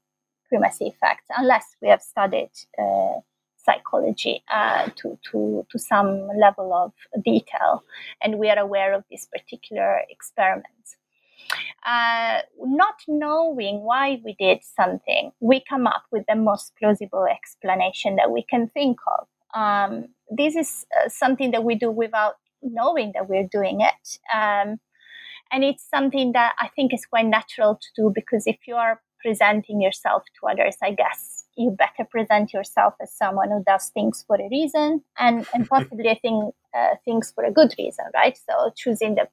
primacy effects unless we have studied uh, psychology uh, to, to, to some level of detail, and we are aware of this particular experiment. uh, not knowing why we did something, we come up with the most plausible explanation that we can think of. Um, this is uh, something that we do without knowing that we're doing it. Um, and it's something that I think is quite natural to do because if you are presenting yourself to others, I guess you better present yourself as someone who does things for a reason and, and possibly I think uh, things for a good reason, right? So choosing the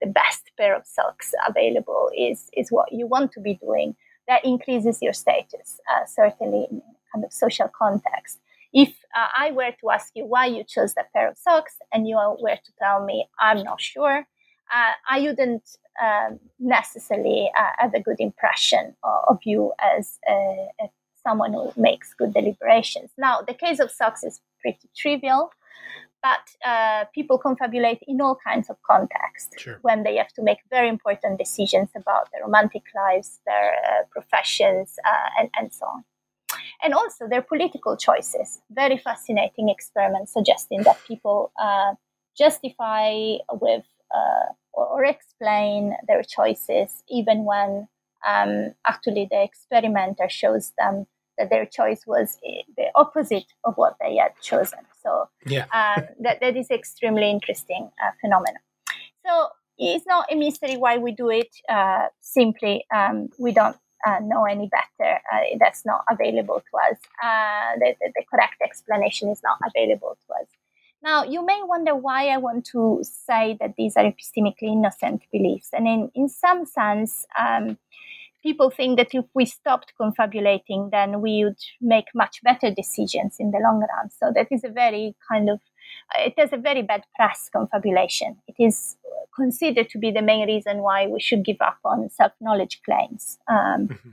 the best pair of socks available is is what you want to be doing. That increases your status, uh, certainly in kind of social context. If uh, I were to ask you why you chose that pair of socks and you were to tell me I'm not sure, uh, I wouldn't um, necessarily uh, have a good impression of you as a, a someone who makes good deliberations. Now, the case of socks is pretty trivial but uh, people confabulate in all kinds of contexts sure. when they have to make very important decisions about their romantic lives, their uh, professions, uh, and, and so on. And also their political choices. Very fascinating experiments suggesting that people uh, justify with uh, or, or, explain their choices even when um, actually the experimenter shows them that their choice was eh, the opposite of what they had chosen. So yeah. um, that, that is extremely interesting uh, phenomenon. So it's not a mystery why we do it. Uh, simply, um, we don't uh, know any better. Uh, that's not available to us. Uh, the, the, the, correct explanation is not available to us. Now, you may wonder why I want to say that these are epistemically innocent beliefs. And in, in some sense, um, people think that if we stopped confabulating, then we would make much better decisions in the long run. So that is a very kind of, it has a very bad press, confabulation. It is considered to be the main reason why we should give up on self knowledge claims. Um, mm-hmm.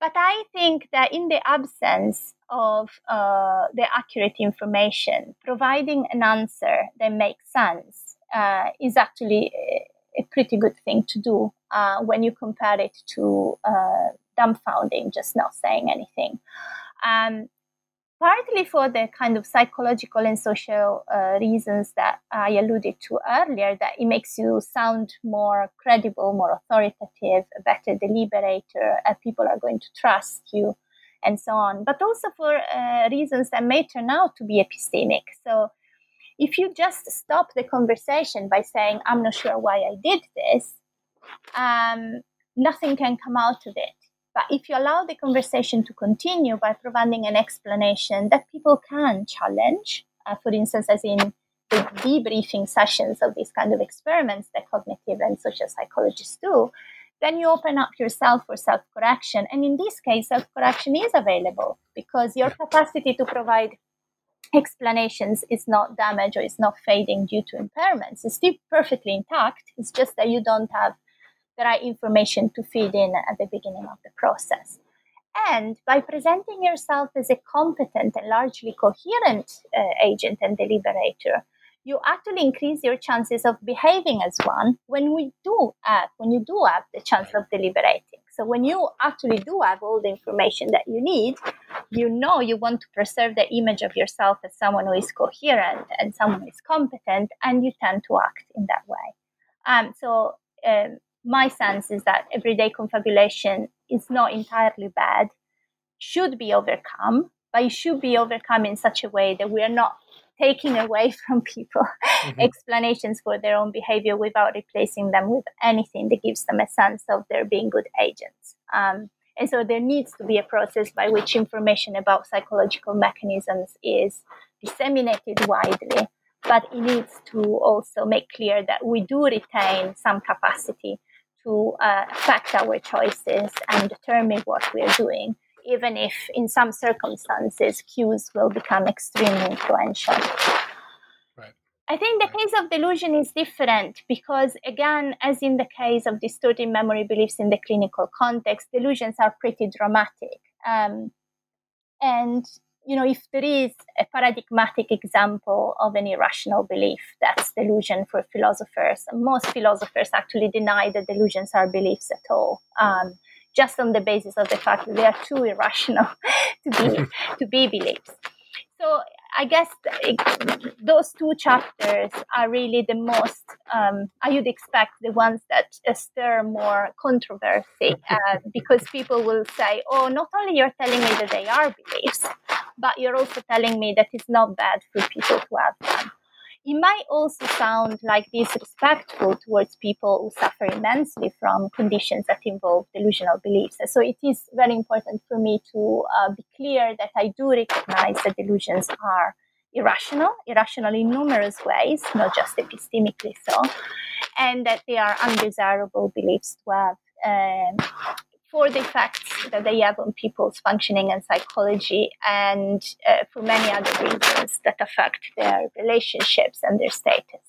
But I think that in the absence of uh, the accurate information, providing an answer that makes sense uh, is actually a pretty good thing to do uh, when you compare it to uh, dumbfounding, just not saying anything. Um, partly for the kind of psychological and social uh, reasons that I alluded to earlier, that it makes you sound more credible, more authoritative, a better deliberator, and people are going to trust you, and so on. But also for uh, reasons that may turn out to be epistemic. So if you just stop the conversation by saying, I'm not sure why I did this, um, nothing can come out of it. But if you allow the conversation to continue by providing an explanation that people can challenge, uh, for instance, as in the debriefing sessions of these kind of experiments that cognitive and social psychologists do, then you open up yourself for self correction. And in this case, self correction is available because your capacity to provide explanations is not damaged or is not fading due to impairments. It's still perfectly intact. It's just that you don't have the right information to feed in at the beginning of the process. And by presenting yourself as a competent and largely coherent uh, agent and deliberator, you actually increase your chances of behaving as one when we do act, when you do have the chance of deliberating. So when you actually do have all the information that you need, you know you want to preserve the image of yourself as someone who is coherent and someone who is competent, and you tend to act in that way. Um, so um, my sense is that everyday confabulation is not entirely bad, should be overcome, but it should be overcome in such a way that we are not taking away from people mm-hmm. explanations for their own behavior without replacing them with anything that gives them a sense of their being good agents. Um, and so there needs to be a process by which information about psychological mechanisms is disseminated widely, but it needs to also make clear that we do retain some capacity to uh, affect our choices and determine what we're doing even if in some circumstances cues will become extremely influential. Right. I think the case of delusion is different because, again, as in the case of distorted memory beliefs in the clinical context, delusions are pretty dramatic. Um, and, you know, if there is a paradigmatic example of an irrational belief, that's delusion for philosophers. most philosophers actually deny that delusions are beliefs at all. Um, just on the basis of the fact that they are too irrational to be to be beliefs. So I guess those two chapters are really the most, um, I would expect the ones that stir more controversy uh, because people will say, oh, not only you're telling me that they are beliefs, but you're also telling me that it's not bad for people to have them. It might also sound like disrespectful towards people who suffer immensely from conditions that involve delusional beliefs. So it is very important for me to uh, be clear that I do recognize that delusions are irrational, irrational in numerous ways, not just epistemically so, and that they are undesirable beliefs to have. Um, for the effects that they have on people's functioning and psychology, and uh, for many other reasons that affect their relationships and their status.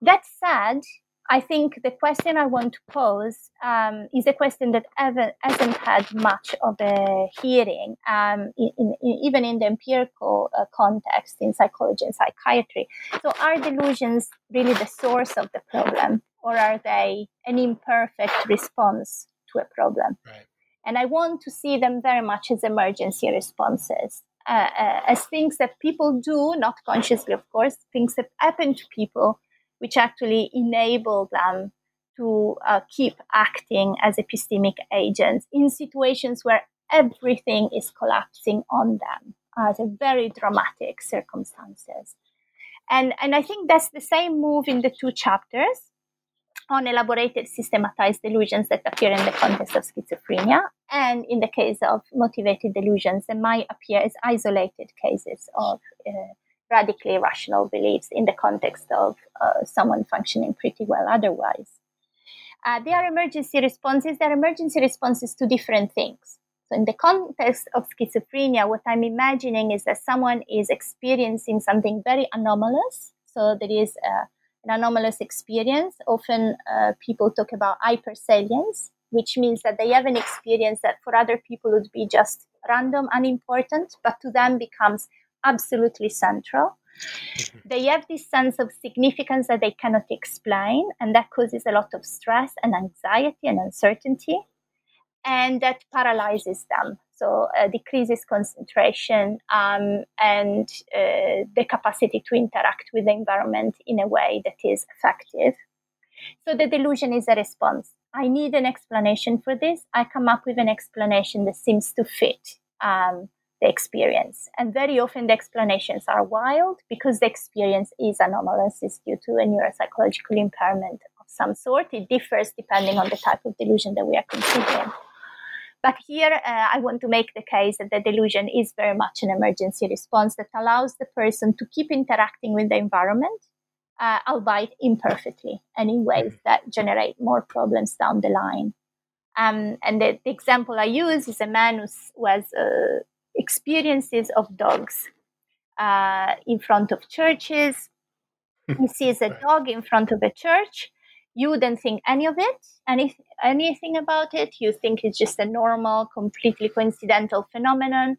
That said, I think the question I want to pose um, is a question that hasn't had much of a hearing, um, in, in, even in the empirical uh, context in psychology and psychiatry. So, are delusions really the source of the problem, or are they an imperfect response to a problem. Right. And I want to see them very much as emergency responses, uh, uh, as things that people do, not consciously, of course, things that happen to people, which actually enable them to uh, keep acting as epistemic agents in situations where everything is collapsing on them as a very dramatic circumstances. And, and I think that's the same move in the two chapters on elaborated systematized delusions that appear in the context of schizophrenia. And in the case of motivated delusions, they might appear as isolated cases of uh, radically irrational beliefs in the context of uh, someone functioning pretty well otherwise. Uh, they are emergency responses. They are emergency responses to different things. So, in the context of schizophrenia, what I'm imagining is that someone is experiencing something very anomalous. So, there is a an anomalous experience. Often uh, people talk about hypersalience, which means that they have an experience that for other people would be just random, and unimportant, but to them becomes absolutely central. Mm-hmm. They have this sense of significance that they cannot explain, and that causes a lot of stress and anxiety and uncertainty, and that paralyzes them so uh, decreases concentration um, and uh, the capacity to interact with the environment in a way that is effective. So the delusion is a response. I need an explanation for this. I come up with an explanation that seems to fit um, the experience. And very often the explanations are wild because the experience is anomalous, is due to a neuropsychological impairment of some sort. It differs depending on the type of delusion that we are considering. But here, uh, I want to make the case that the delusion is very much an emergency response that allows the person to keep interacting with the environment, uh, albeit imperfectly, and in ways mm-hmm. that generate more problems down the line. Um, and the, the, example I use is a man who has uh, experiences of dogs uh, in front of churches. he sees a dog in front of a church you wouldn't think any of it, any, anything about it. You think it's just a normal, completely coincidental phenomenon.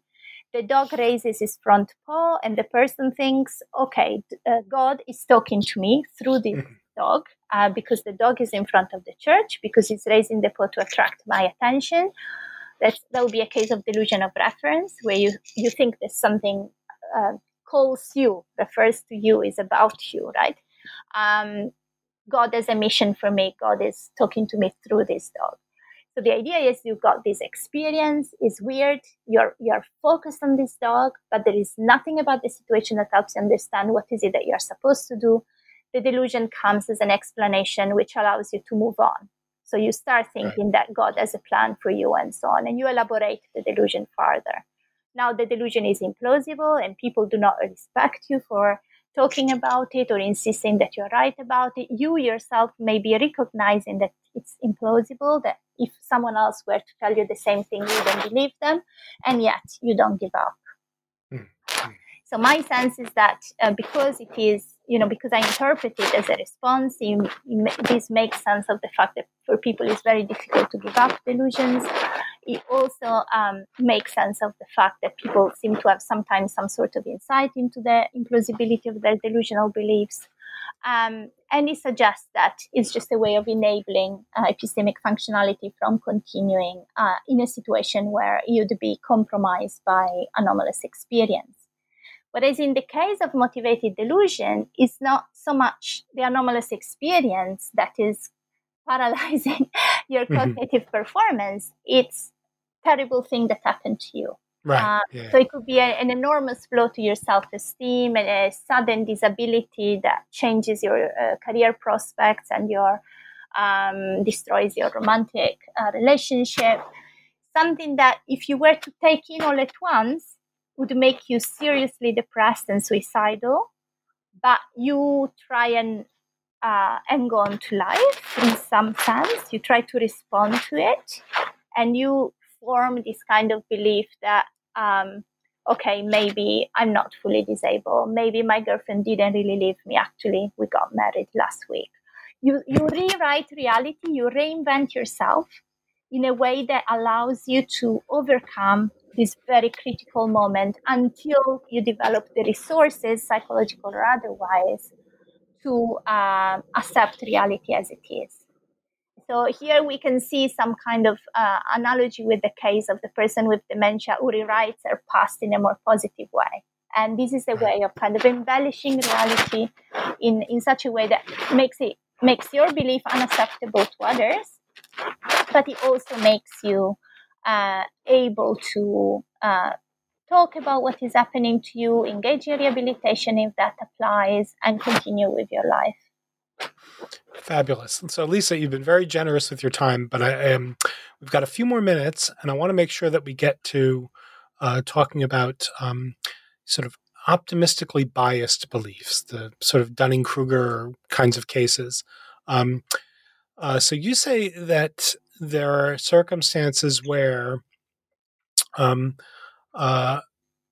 The dog raises his front paw, and the person thinks, okay, uh, God is talking to me through this mm-hmm. dog uh, because the dog is in front of the church, because it's raising the paw to attract my attention. That's, that would be a case of delusion of reference, where you, you think there's something uh, calls you, refers to you, is about you, right? Um, God has a mission for me. God is talking to me through this dog. So the idea is you've got this experience, it's weird, you're you're focused on this dog, but there is nothing about the situation that helps you understand what is it that you're supposed to do. The delusion comes as an explanation which allows you to move on. So you start thinking right. that God has a plan for you and so on, and you elaborate the delusion further. Now the delusion is implausible and people do not respect you for talking about it or insisting that you're right about it, you yourself may be recognizing that it's implausible, that if someone else were to tell you the same thing, you don't believe them, and yet you don't give up. Mm-hmm. So my sense is that uh, because it is, you know, because I interpret it as a response, you, you, this makes sense of the fact that for people it's very difficult to give up delusions it also um, makes sense of the fact that people seem to have sometimes some sort of insight into the implausibility of their delusional beliefs. Um, and it suggests that it's just a way of enabling uh, epistemic functionality from continuing uh, in a situation where you'd be compromised by anomalous experience. Whereas in the case of motivated delusion, it's not so much the anomalous experience that is paralyzing your mm-hmm. cognitive mm-hmm. performance. It's terrible thing that happened to you. Right. Uh, yeah. So it could be a, an enormous blow to your self-esteem and a sudden disability that changes your uh, career prospects and your um, destroys your romantic uh, relationship. Something that, if you were to take in all at once, would make you seriously depressed and suicidal. But you try and uh, and go on to life in some sense. You try to respond to it, and you form this kind of belief that um, okay, maybe I'm not fully disabled. Maybe my girlfriend didn't really leave me. Actually, we got married last week. You you rewrite reality. You reinvent yourself in a way that allows you to overcome this very critical moment until you develop the resources, psychological or otherwise, to uh, accept reality as it is. So here we can see some kind of uh, analogy with the case of the person with dementia who rewrites her past in a more positive way. And this is a way of kind of embellishing reality in, in such a way that makes it makes your belief unacceptable to others, but it also makes you uh, able to uh, talk about what is happening to you, engage in rehabilitation if that applies, and continue with your life. Fabulous. And so, Lisa, you've been very generous with your time, but I am. We've got a few more minutes, and I want to make sure that we get to uh, talking about um, sort of optimistically biased beliefs, the sort of Dunning Kruger kinds of cases. Um, uh, so, you say that there are circumstances where, um, uh,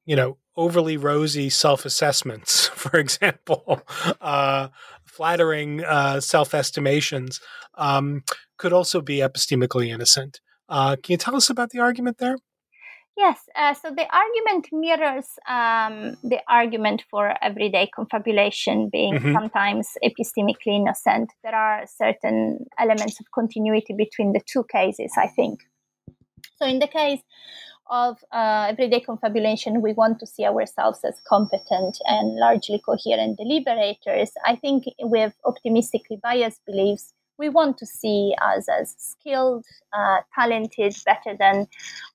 you know, overly rosy self assessments, for example, uh, flattering uh, self estimations, um, could also be epistemically innocent. Uh, can you tell us about the argument there? Yes, uh, so the argument mirrors um, the argument for everyday confabulation being mm-hmm. sometimes epistemically innocent. There are certain elements of continuity between the two cases, I think. So, in the case of uh, everyday confabulation, we want to see ourselves as competent and largely coherent deliberators. I think with optimistically biased beliefs, we want to see us as skilled, uh, talented, better than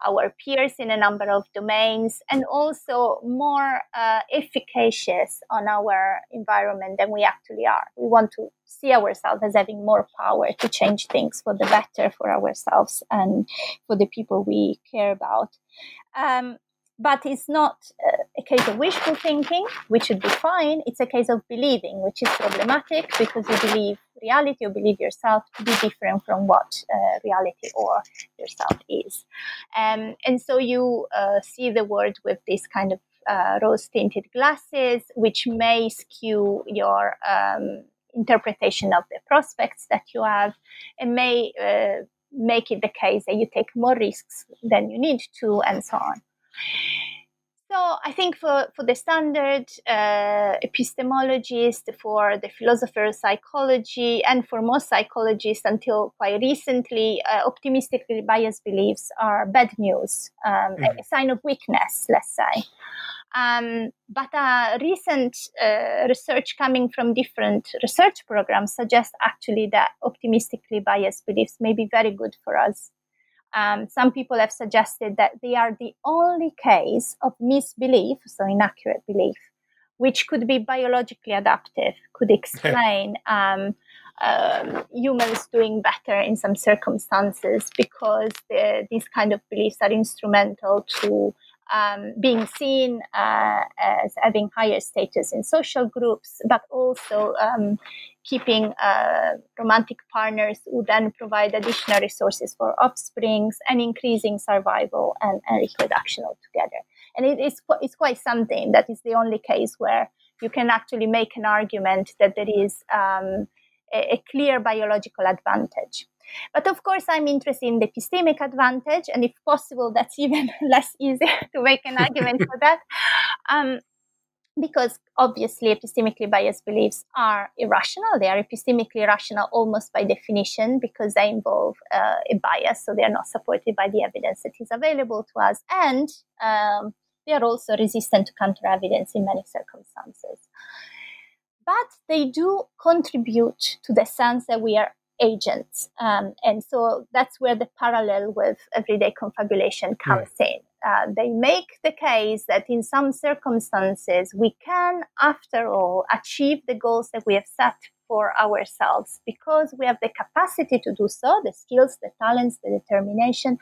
our peers in a number of domains, and also more uh, efficacious on our environment than we actually are. We want to see ourselves as having more power to change things for the better for ourselves and for the people we care about. Um, but it's not uh, a case of wishful thinking, which should be fine. It's a case of believing, which is problematic because you believe reality or believe yourself to be different from what uh, reality or yourself is. Um, and so you uh, see the world with this kind of uh, rose tinted glasses, which may skew your um, interpretation of the prospects that you have and may uh, make it the case that you take more risks than you need to, and so on. So I think for, for the standard uh, epistemologist, for the philosopher of psychology, and for most psychologists until quite recently, uh, optimistically biased beliefs are bad news, um, mm. a sign of weakness, let's say. Um, but uh, recent uh, research coming from different research programs suggests actually that optimistically biased beliefs may be very good for us. Um, some people have suggested that they are the only case of misbelief, so inaccurate belief, which could be biologically adaptive, could explain um, um, humans doing better in some circumstances because these kind of beliefs are instrumental to um, being seen uh, as having higher status in social groups, but also um, keeping uh, romantic partners who then provide additional resources for offsprings and increasing survival and, and reproduction altogether. And it is it's quite something that is the only case where you can actually make an argument that there is um, a, a clear biological advantage. But of course, I'm interested in the epistemic advantage, and if possible, that's even less easy to make an argument for that. Um, because obviously epistemically biased beliefs are irrational. They are epistemically irrational almost by definition because they involve uh, a bias, so they are not supported by the evidence that is available to us. And um, they are also resistant to counter evidence in many circumstances. But they do contribute to the sense that we are agents. Um, and so that's where the parallel with everyday confabulation comes in. Uh, they make the case that in some circumstances we can, after all, achieve the goals that we have set for ourselves because we have the capacity to do so, the skills, the talents, the determination,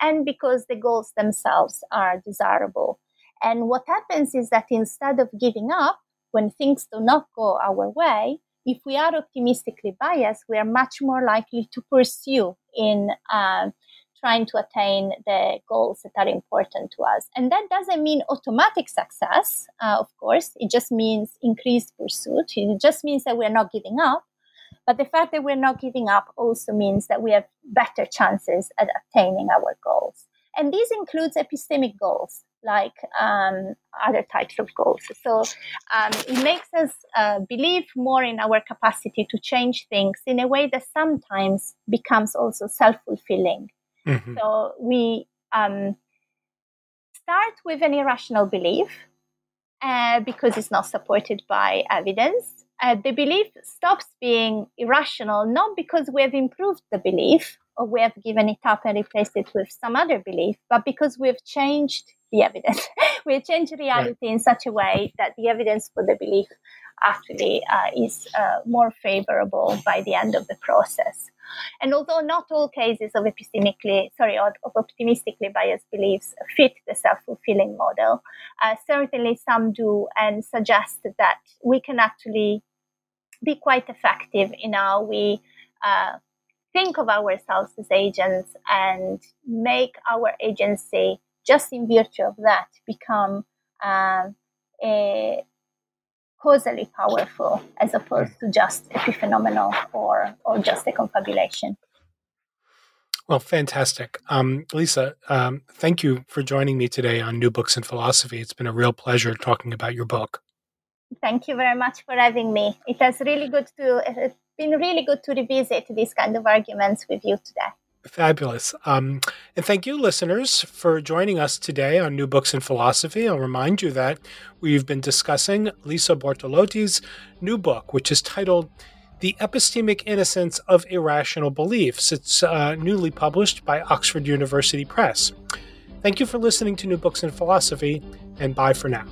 and because the goals themselves are desirable. And what happens is that instead of giving up, when things do not go our way, if we are optimistically biased, we are much more likely to pursue in uh, trying to attain the goals that are important to us. And that doesn't mean automatic success, uh, of course. It just means increased pursuit. It just means that we're not giving up. But the fact that we're not giving up also means that we have better chances at attaining our goals. And this includes epistemic goals like um, other types of goals. So um, it makes us uh, believe more in our capacity to change things in a way that sometimes becomes also self fulfilling. Mm-hmm. So we um, start with an irrational belief uh, because it's not supported by evidence. Uh, the belief stops being irrational not because we have improved the belief or we have given it up and replaced it with some other belief, but because we've changed the evidence. we change reality right. in such a way that the evidence for the belief actually uh, is uh, more favorable by the end of the process. And although not all cases of epistemically, sorry, of optimistically biased beliefs fit the self-fulfilling model, uh, certainly some do and suggest that we can actually be quite effective in how we uh, think of ourselves as agents and make our agency just in virtue of that, become um, a causally powerful as opposed to just epiphenomenal or or just a confabulation. Well, fantastic. Um, Lisa, um, thank you for joining me today on New Books in Philosophy. It's been a real pleasure talking about your book. Thank you very much for having me. It has really good to it's been really good to revisit these kind of arguments with you today. Fabulous. Um, and thank you, listeners, for joining us today on New Books in Philosophy. I'll remind you that we've been discussing Lisa Bortolotti's new book, which is titled The Epistemic Innocence of Irrational Beliefs. It's uh, newly published by Oxford University Press. Thank you for listening to New Books in Philosophy, and bye for now.